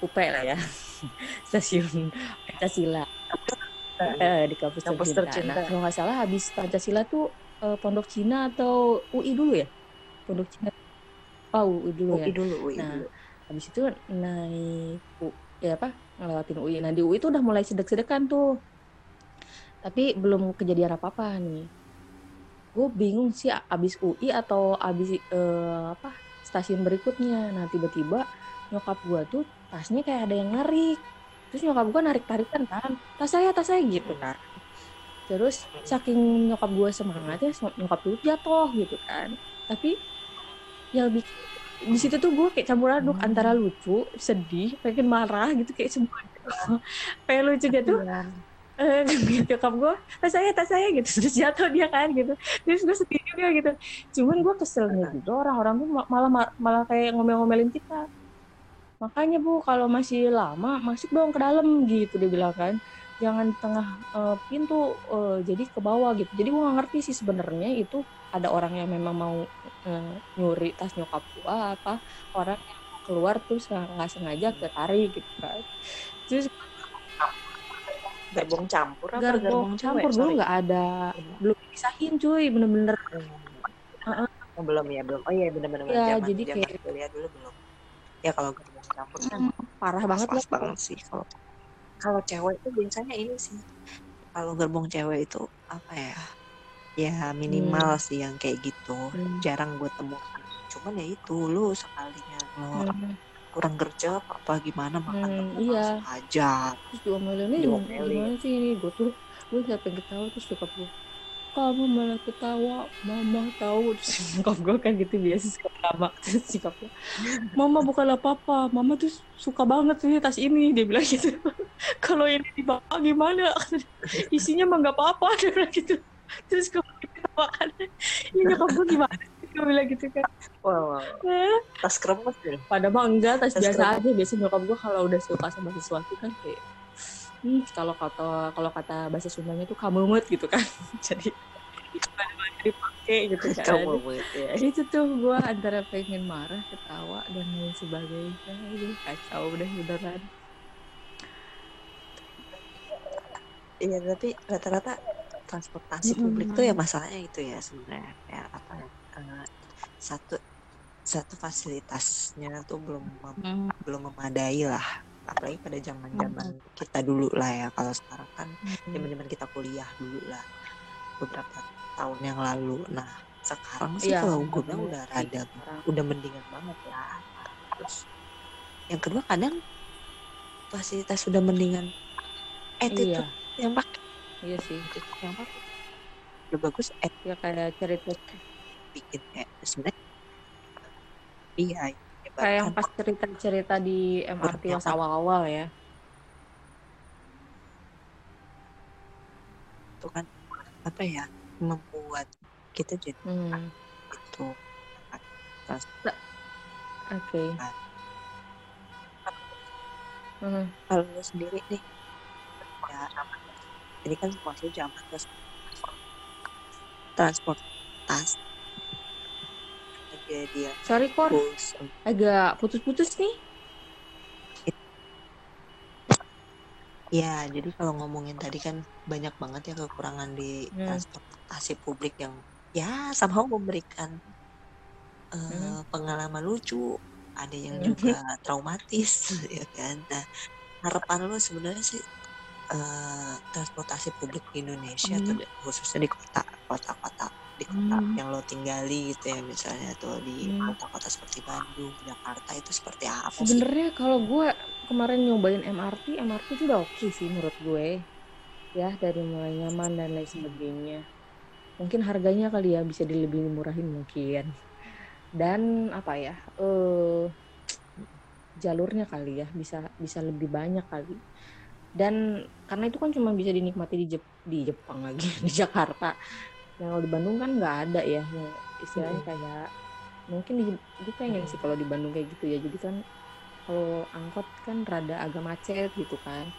UP lah ya stasiun Pancasila eh, di kampus, kampus tercinta. tercinta. Nah, kalau nggak salah habis Pancasila tuh uh, Pondok Cina atau UI dulu ya? Pondok Cina. Oh, UI dulu UI ya. dulu, UI nah, dulu. habis itu naik U, ya apa? ngelewatin UI. Nah, di UI itu udah mulai sedek-sedekan tuh. Tapi belum kejadian apa-apa nih. Gue bingung sih abis UI atau abis uh, apa stasiun berikutnya. Nah, tiba-tiba nyokap gue tuh tasnya kayak ada yang narik terus nyokap gue narik tarikan kan. Tas saya tas saya gitu kan terus saking nyokap gue semangatnya nyokap gue jatuh gitu kan. Tapi yang bikin di situ tuh gue kayak campur aduk hmm. antara lucu sedih pengen marah gitu kayak semua gitu. pengen lucu gitu. Eh nyokap gue tas saya tas saya gitu. Terus jatuh dia kan gitu. Terus gue sedih juga gitu. Cuman gue keselnya juga orang-orang tuh malah malah kayak ngomel-ngomelin kita makanya bu kalau masih lama masuk dong ke dalam gitu dia bilang kan. Jangan tengah uh, pintu uh, jadi ke bawah gitu. Jadi gue gak ngerti sih sebenarnya itu ada orang yang memang mau uh, nyuri tas nyokap gua apa orang yang keluar terus nggak sengaja ketarik gitu kan. Terus gerbong campur apa gerbong, gerbong campur dulu nggak ada. Belum pisahin cuy bener-bener. Uh, oh, belum ya belum. Oh iya bener-bener ya, jadi kayak lihat dulu belum ya kalau gerbong campur kan parah banget pas banget. sih. Kalau kalau cewek itu biasanya ini sih. Kalau gerbong cewek itu apa ya? Ya minimal hmm. sih yang kayak gitu. Hmm. jarang gue temukan cuman ya itu lu sekalinya lo hmm. kurang kerja apa, apa gimana makan hmm, iya. aja. Terus diomelin nih gimana sih ini? Gue tuh gue gak pengen ketawa terus suka gue kamu malah ketawa. Mama tahu. Sikap gue kan gitu biasa suka drama. Sikap gue mama bukan apa-apa mama tuh suka banget sih tas ini. Dia bilang gitu. Kalau ini dibawa gimana? Isinya mah nggak apa-apa. Dia bilang gitu. Terus gue ketawa kan ini nyokap gue gimana? Gue bilang gitu kan. Wow, wow. Eh? tas kremes ya? Pada mah enggak. Tas, tas biasa kremes. aja. Biasa nyokap gue kalau udah suka sama sesuatu kan kayak hmm, kalau kata kalau kata bahasa Sundanya tuh kamu gitu kan. Jadi dipakai gitu kan. Kamu ya. itu tuh gue antara pengen marah ketawa dan lain sebagainya. Itu kacau udah beneran. Iya tapi rata-rata transportasi mm -hmm. publik tuh ya masalahnya itu ya sebenarnya. Ya apa uh, satu satu fasilitasnya tuh belum mem mm. belum memadai lah apalagi pada zaman zaman hmm. kita dulu lah ya kalau sekarang kan zaman zaman kita kuliah dulu lah beberapa tahun yang lalu. Nah, sekarang sih Iya, kalau gue bilang udah rada udah mendingan banget ya. Terus yang kedua kadang fasilitas sudah mendingan attitude Iya, yang pakai iya sih. attitude yang pakai udah bagus eh Ya kayak cerita bikin kayak sebenarnya iya kayak yang ibaratkan pas cerita-cerita di MRT pas awal-awal ya. itu kan apa ya membuat kita jadi Hmm, itu oke. Nah, Hmm, kalau lu sendiri nih ya ini kan masuk zaman transportasi jadi dia. Sorry Kor, agak putus-putus nih. ya jadi kalau ngomongin tadi kan banyak banget ya kekurangan di Hmm, transportasi publik yang ya somehow memberikan eh, hmm. pengalaman lucu ada yang juga traumatis ya kan? Nah harapan lo sebenarnya sih eh, transportasi publik di Indonesia atau Hmm, di- khususnya di kota kota-kota di kota hmm, yang lo tinggali gitu ya misalnya tuh di hmm. kota-kota seperti Bandung Jakarta itu seperti apa Sebenarnya kalau gue kemarin nyobain MRT, MRT itu udah oke sih menurut gue. Ya, dari mulai nyaman dan lain sebagainya. Mungkin harganya kali ya bisa dilebih murahin mungkin. Dan apa ya? Eh jalurnya kali ya bisa bisa lebih banyak kali. Dan karena itu kan cuma bisa dinikmati di Jep- di Jepang lagi di Jakarta. Yang kalau di Bandung kan nggak ada ya, yang istilahnya kayak mungkin di gue pengen sih kalau di Bandung kayak gitu ya. Jadi kan kalau angkot kan rada agak macet gitu kan.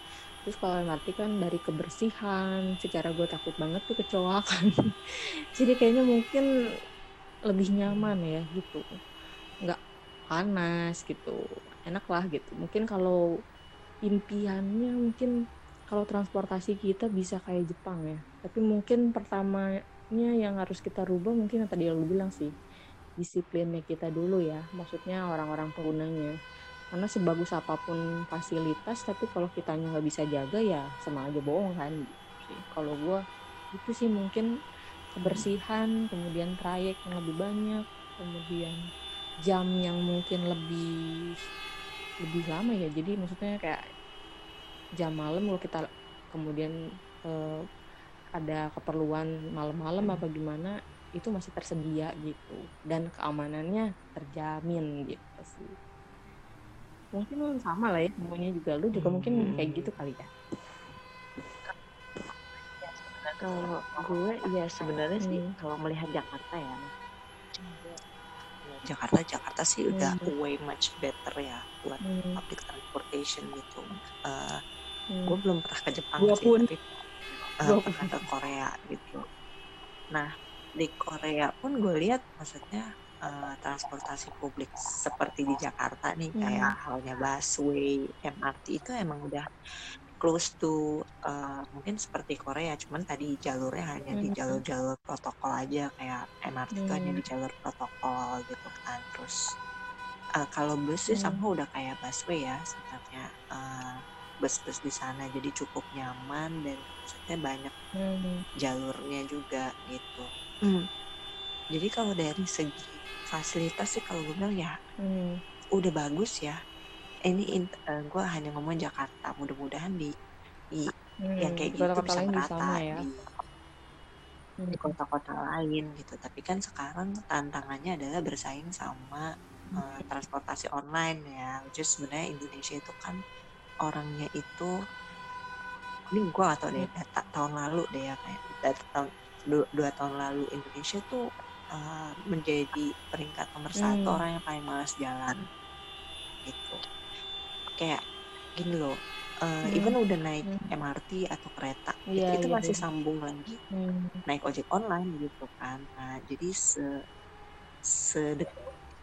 Terus kalau MRT kan dari kebersihan, secara gue takut banget tuh kecoa kan. Jadi kayaknya mungkin lebih nyaman ya gitu. Nggak panas gitu. Enak lah gitu. Mungkin kalau impiannya mungkin kalau transportasi kita bisa kayak Jepang ya. Tapi mungkin pertamanya yang harus kita rubah mungkin yang tadi lu bilang sih disiplinnya kita dulu ya. Maksudnya orang-orang penggunanya. Karena sebagus apa pun fasilitas, tapi kalau kitanya nggak bisa jaga ya sama aja bohong kan. Gitu. Kalau gue itu sih mungkin kebersihan, kemudian trayek yang lebih banyak, kemudian jam yang mungkin lebih lebih lama ya. Jadi maksudnya kayak jam malam kalau kita kemudian eh, ada keperluan malam-malam apa gimana itu masih tersedia gitu dan keamanannya terjamin gitu sih mungkin sama lah ya semuanya juga lu juga mungkin kayak gitu kali ya kalau gue ya sebenarnya sih Hmm. kalau melihat Jakarta ya Jakarta Jakarta sih udah Hmm. way much better ya buat hmm. public transportation gitu. Eh, hmm. gue belum pernah ke Jepang Gua sih, pun. tapi pernah ke Korea gitu. Nah di Korea pun gue lihat maksudnya eh, transportasi publik seperti di Jakarta nih Hmm. kayak halnya busway, MRT itu emang udah close to eh, mungkin seperti Korea, cuman tadi jalurnya hanya di Hmm. jalur-jalur protokol aja kayak MRT itu hanya Hmm. di jalur protokol gitu kan. Terus eh, kalau bus sih Hmm. sama udah kayak busway ya sebenarnya eh, bus-bus di sana jadi cukup nyaman dan maksudnya banyak Hmm. jalurnya juga gitu. Hmm. Jadi kalau dari segi fasilitas sih kalau gue bilang ya Hmm. udah bagus ya. Ini gue hanya ngomong Jakarta. Mudah-mudahan di, di yang Hmm. kayak Di gitu bisa merata ya di Hmm. di kota-kota lain gitu. Tapi kan sekarang tantangannya adalah bersaing sama eh, transportasi online ya. Is sebenarnya Indonesia itu kan orangnya itu ini gue atau deh data tahun lalu deh ya kayak data tahun dua, dua tahun lalu Indonesia tuh uh, menjadi peringkat nomor satu Hmm. orang yang paling malas jalan gitu kayak gini loh uh, Hmm. even udah naik Hmm. MRT atau kereta Iya, itu, itu iya, masih iya. sambung lagi Hmm. naik ojek online gitu kan nah jadi se sedek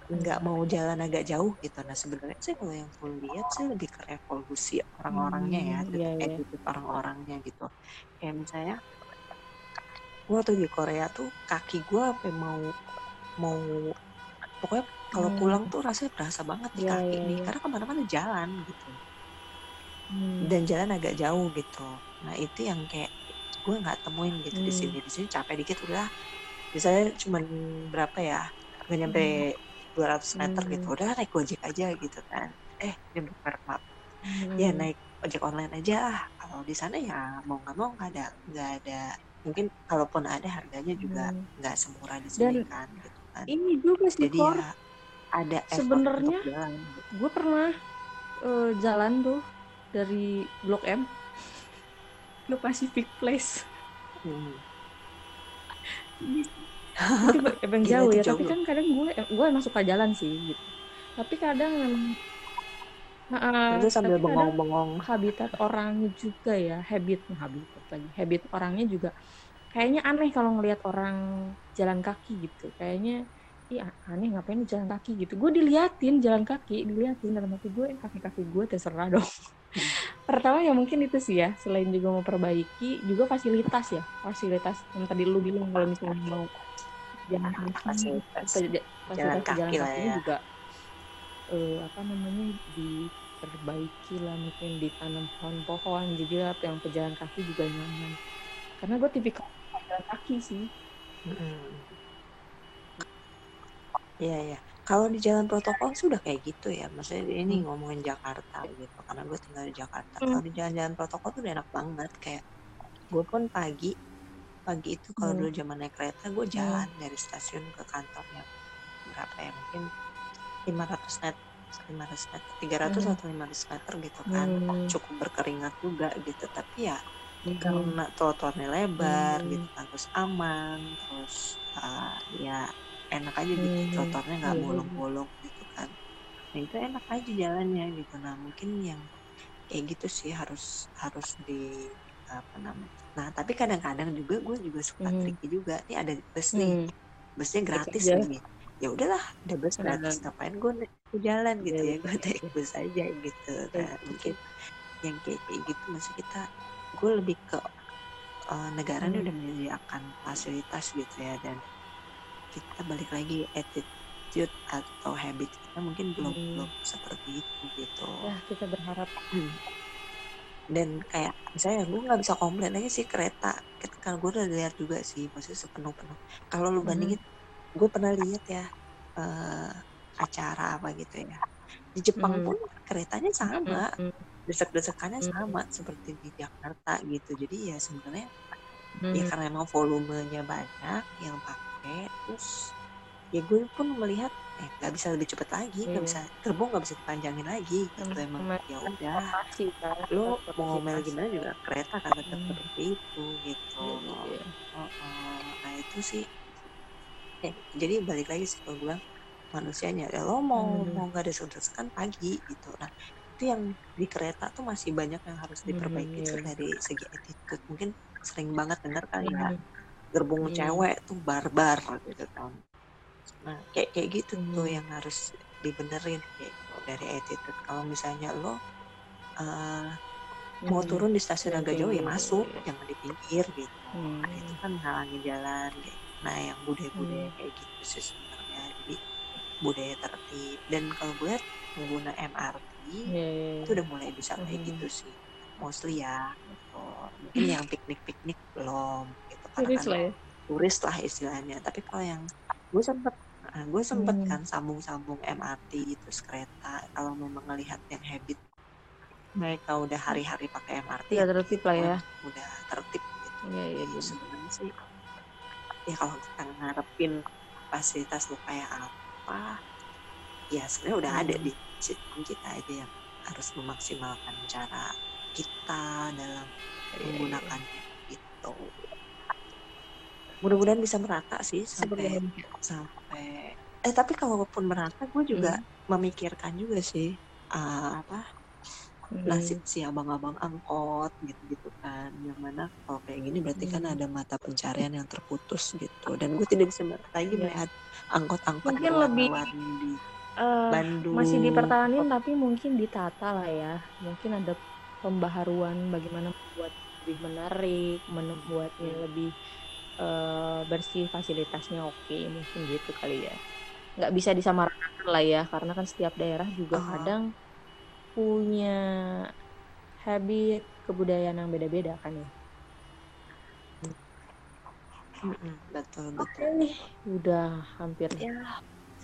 nggak mau jalan agak jauh gitu nah sebenarnya sih kalau yang gue lihat sih lebih ke revolusi orang-orangnya ya Hmm, iya, iya. attitude orang-orangnya gitu kayak misalnya gue tuh di Korea tuh kaki gue apa mau mau pokoknya kalau Hmm. pulang tuh rasanya berasa banget di Iya, kaki iya, nih iya. karena ke mana-mana jalan gitu Hmm. dan jalan agak jauh gitu nah itu yang kayak gue nggak temuin gitu di Hmm. sini di sini capek dikit udah misalnya cuman berapa ya nggak nyampe 200 meter gitu Hmm. udah naik gojek aja gitu kan eh jemput merek maaf Hmm. ya naik ojek online aja ah. kalau di sana ya mau nggak mau nggak ada nggak ada mungkin kalaupun ada harganya juga Hmm. nggak semurah di sini Dan kan gitu kan Ini juga sih, jadi ya ada Sebenarnya gue pernah eh, jalan tuh dari Blok M ke Pacific Place. Hmm. Emang Gila, jauh ya jauh. tapi kan kadang gue gue emang suka jalan sih gitu. Tapi kadang memang Heeh, itu sambil bengong-bengong. habitat orangnya juga ya habit habitat lagi habit orangnya juga kayaknya aneh kalau ngelihat orang jalan kaki gitu. Kayaknya ih a- aneh ngapain jalan kaki? gitu. Gue diliatin jalan kaki diliatin dalam hati gue eh, kaki kaki gue terserah dong. Pertama ya mungkin itu sih ya selain juga memperbaiki juga fasilitas ya. Fasilitas yang tadi lu bilang kalau misalnya mau jalan kaki fasilitas jalan fasilitas jalan kaki lah ya juga eh, apa namanya diperbaiki lah mungkin ditanam pohon-pohon jadi lah yang pejalan kaki juga nyaman karena gue tipikal jalan kaki sih Mm-mm. Iya ya. Kalau di jalan protokol sudah kayak gitu ya. Maksudnya ini Hmm. ngomongin Jakarta gitu. Karena gue tinggal di Jakarta. Hmm. Kalau di jalan-jalan protokol tuh udah enak banget. Kayak gue pun pagi pagi itu kalau Hmm. dulu zaman naik kereta gue jalan dari stasiun ke kantornya berapa ya mungkin 500 meter 500 meter 300 Hmm. atau 500 meter gitu kan Hmm. cukup berkeringat juga gitu tapi ya Hmm. karena trotoarnya lebar Hmm. gitu kan terus aman terus uh, ya enak aja gitu Hmm. trotoarnya nggak Iya, iya. bolong-bolong gitu kan nah itu enak aja jalannya gitu nah mungkin yang kayak gitu sih harus harus di apa namanya. Nah tapi kadang-kadang juga gue juga suka Hmm. tricky juga. Nih ada bus nih. Hmm. busnya gratis nih. Ya udahlah ada bus Nah. gratis. ngapain gue jalan gitu Iya, ya? gue naik bus aja gitu. Nah mungkin yang kayak kayak gitu. Maksud kita gue lebih ke uh, negara ini Hmm. udah menyediakan fasilitas gitu ya. Dan kita balik lagi attitude atau habit kita mungkin belum Hmm. belum seperti itu gitu. Ya kita berharap dan kayak misalnya gue nggak bisa komplain aja sih kereta kan gue udah lihat juga sih maksudnya sepenuh penuh kalau lu Mhm. bandingin gue pernah lihat ya eh, acara apa gitu ya di Jepang Mhm. pun keretanya sama Hmm. desek-desekannya Mhm. sama seperti di Jakarta gitu jadi ya sebenarnya Hmm. ya karena emang volumenya banyak yang pakai terus ya gue pun melihat eh nggak bisa lebih cepet lagi nggak Iya. bisa gerbong nggak bisa dipanjangin lagi gitu Sama- emang ya udah kan lo mau ngomel gimana juga kereta kan tetap Hmm. seperti itu gitu iya. Oh, oh. nah itu sih eh, jadi balik lagi sih kalau gue bilang manusianya ya lo mau Hmm. mau nggak ada kan pagi gitu nah itu yang di kereta tuh masih banyak yang harus diperbaiki Hmm, iya. dari segi attitude mungkin sering banget dengar kali ya Hmm. gerbong Hmm. cewek tuh barbar gitu kan nah kayak kayak gitu tuh Hmm. yang harus dibenerin kayak gitu, dari attitude kalau misalnya lo uh, mau Hmm. turun di stasiun Yang agak jauh ya pinggir, masuk iya. jangan di pinggir gitu Hmm. nah itu kan menghalangi jalan kayak nah yang budaya-budaya Hmm. kayak gitu sih sebenarnya jadi budaya tertib dan kalau gue lihat pengguna MRT Iya, iya, itu iya. udah mulai bisa kayak Mhm. gitu sih mostly ya gitu. mungkin yang piknik-piknik belum gitu karena Turis kan lah ya turis lah istilahnya tapi kalau yang gue sempet nah, gue sempet Hmm. kan sambung-sambung MRT terus kereta kalau memang ngelihat yang habit mereka udah hari-hari pakai MRT Udah tertib lah ya. udah tertib gitu iya, Jadi bener. sebenarnya sih ya kalau kita ngarepin fasilitas tuh kayak apa ya sebenarnya udah ada Hmm. di sistem kita aja yang harus memaksimalkan cara kita dalam Iya, iya. menggunakannya gitu mudah-mudahan bisa merata sih sampai sampai eh tapi kalaupun merata gue juga Hmm. memikirkan juga sih ah, apa Hmm. nasib si abang-abang angkot gitu-gitu kan yang mana kalau kayak gini berarti kan Hmm. ada mata pencarian yang terputus gitu dan gue tidak bisa lagi Iya. melihat angkot-angkot Mungkin lebih di eh, Bandung masih dipertahanin tapi mungkin ditata lah ya mungkin ada pembaharuan bagaimana membuat lebih menarik membuatnya lebih eh, bersih fasilitasnya oke mungkin gitu kali ya. Nggak bisa disamaratakan lah ya karena kan setiap daerah juga Oh. kadang punya habit kebudayaan yang beda-beda kan ya. Mm-mm, betul Oke betul. nih, udah hampir ya.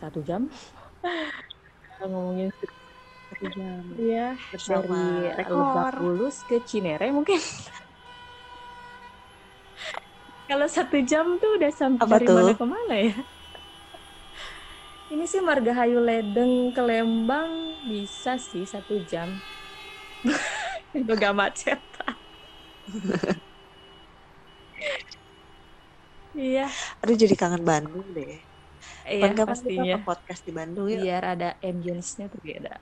satu jam. Kita ngomongin satu jam. Ya bersama dari Lebak Bulus ke Cinere mungkin. Kalau satu jam tuh udah sampai Apa dari tuh? mana ke mana ya? Ini sih Margahayu Ledeng ke Lembang bisa sih satu jam. Itu gak macet. Iya, aduh jadi kangen Bandung deh iya kita pastinya. ke podcast di Bandung ya Biar ada ambience-nya tuh beda.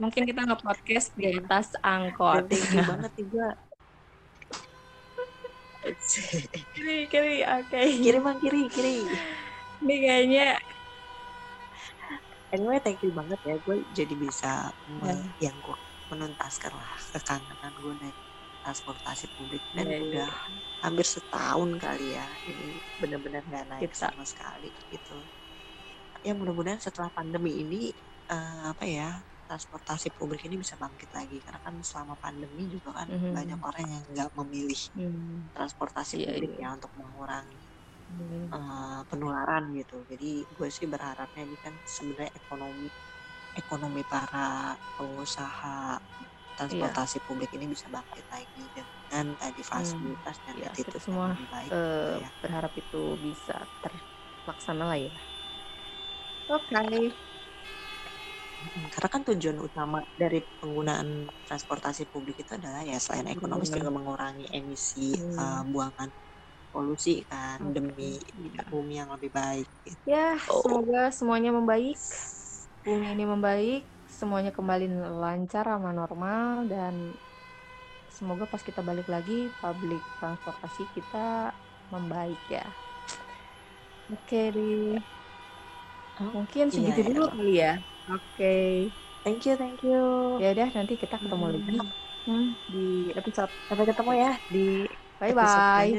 Mungkin kita nge-podcast di atas angkot. you banget juga Kiri, kiri, oke. kiri mang kiri kiri Ini kayaknya anyway thank you banget ya gue jadi bisa me- Ya. yang gue menuntaskan lah kekangenan gue naik transportasi publik dan Iya, iya. udah hampir setahun kali ya ini bener-bener nggak naik Kita. sama sekali gitu ya mudah-mudahan setelah pandemi ini eh, apa ya transportasi publik ini bisa bangkit lagi karena kan selama pandemi juga kan Mhm. banyak orang yang nggak memilih hmm, transportasi Iya, publik iya. ya untuk mengurangi hmm, eh, penularan gitu. Jadi gue sih berharapnya ini kan sebenarnya ekonomi ekonomi para pengusaha transportasi publik ini bisa bangkit lagi dengan tadi fasilitas dan Iya, attitude kita semua, yang lebih baik. gitu ya. berharap itu bisa terlaksana lah ya. Oke. Karena kan tujuan utama dari penggunaan transportasi publik itu adalah ya selain ekonomis Hmm. juga mengurangi emisi Hmm. eh, buangan polusi kan Oke, demi iya. bumi yang lebih baik. Gitu. Ya, Oh. semoga semuanya membaik. Bumi ini membaik, semuanya kembali lancar sama normal dan semoga pas kita balik lagi public transportasi kita membaik ya. Oke, di Oh, mungkin iya, segitu iya. dulu kali ya. Oke. Thank you, thank you. Ya udah nanti kita ketemu lagi Hmm. di episode Sampai ketemu ya di bye bye.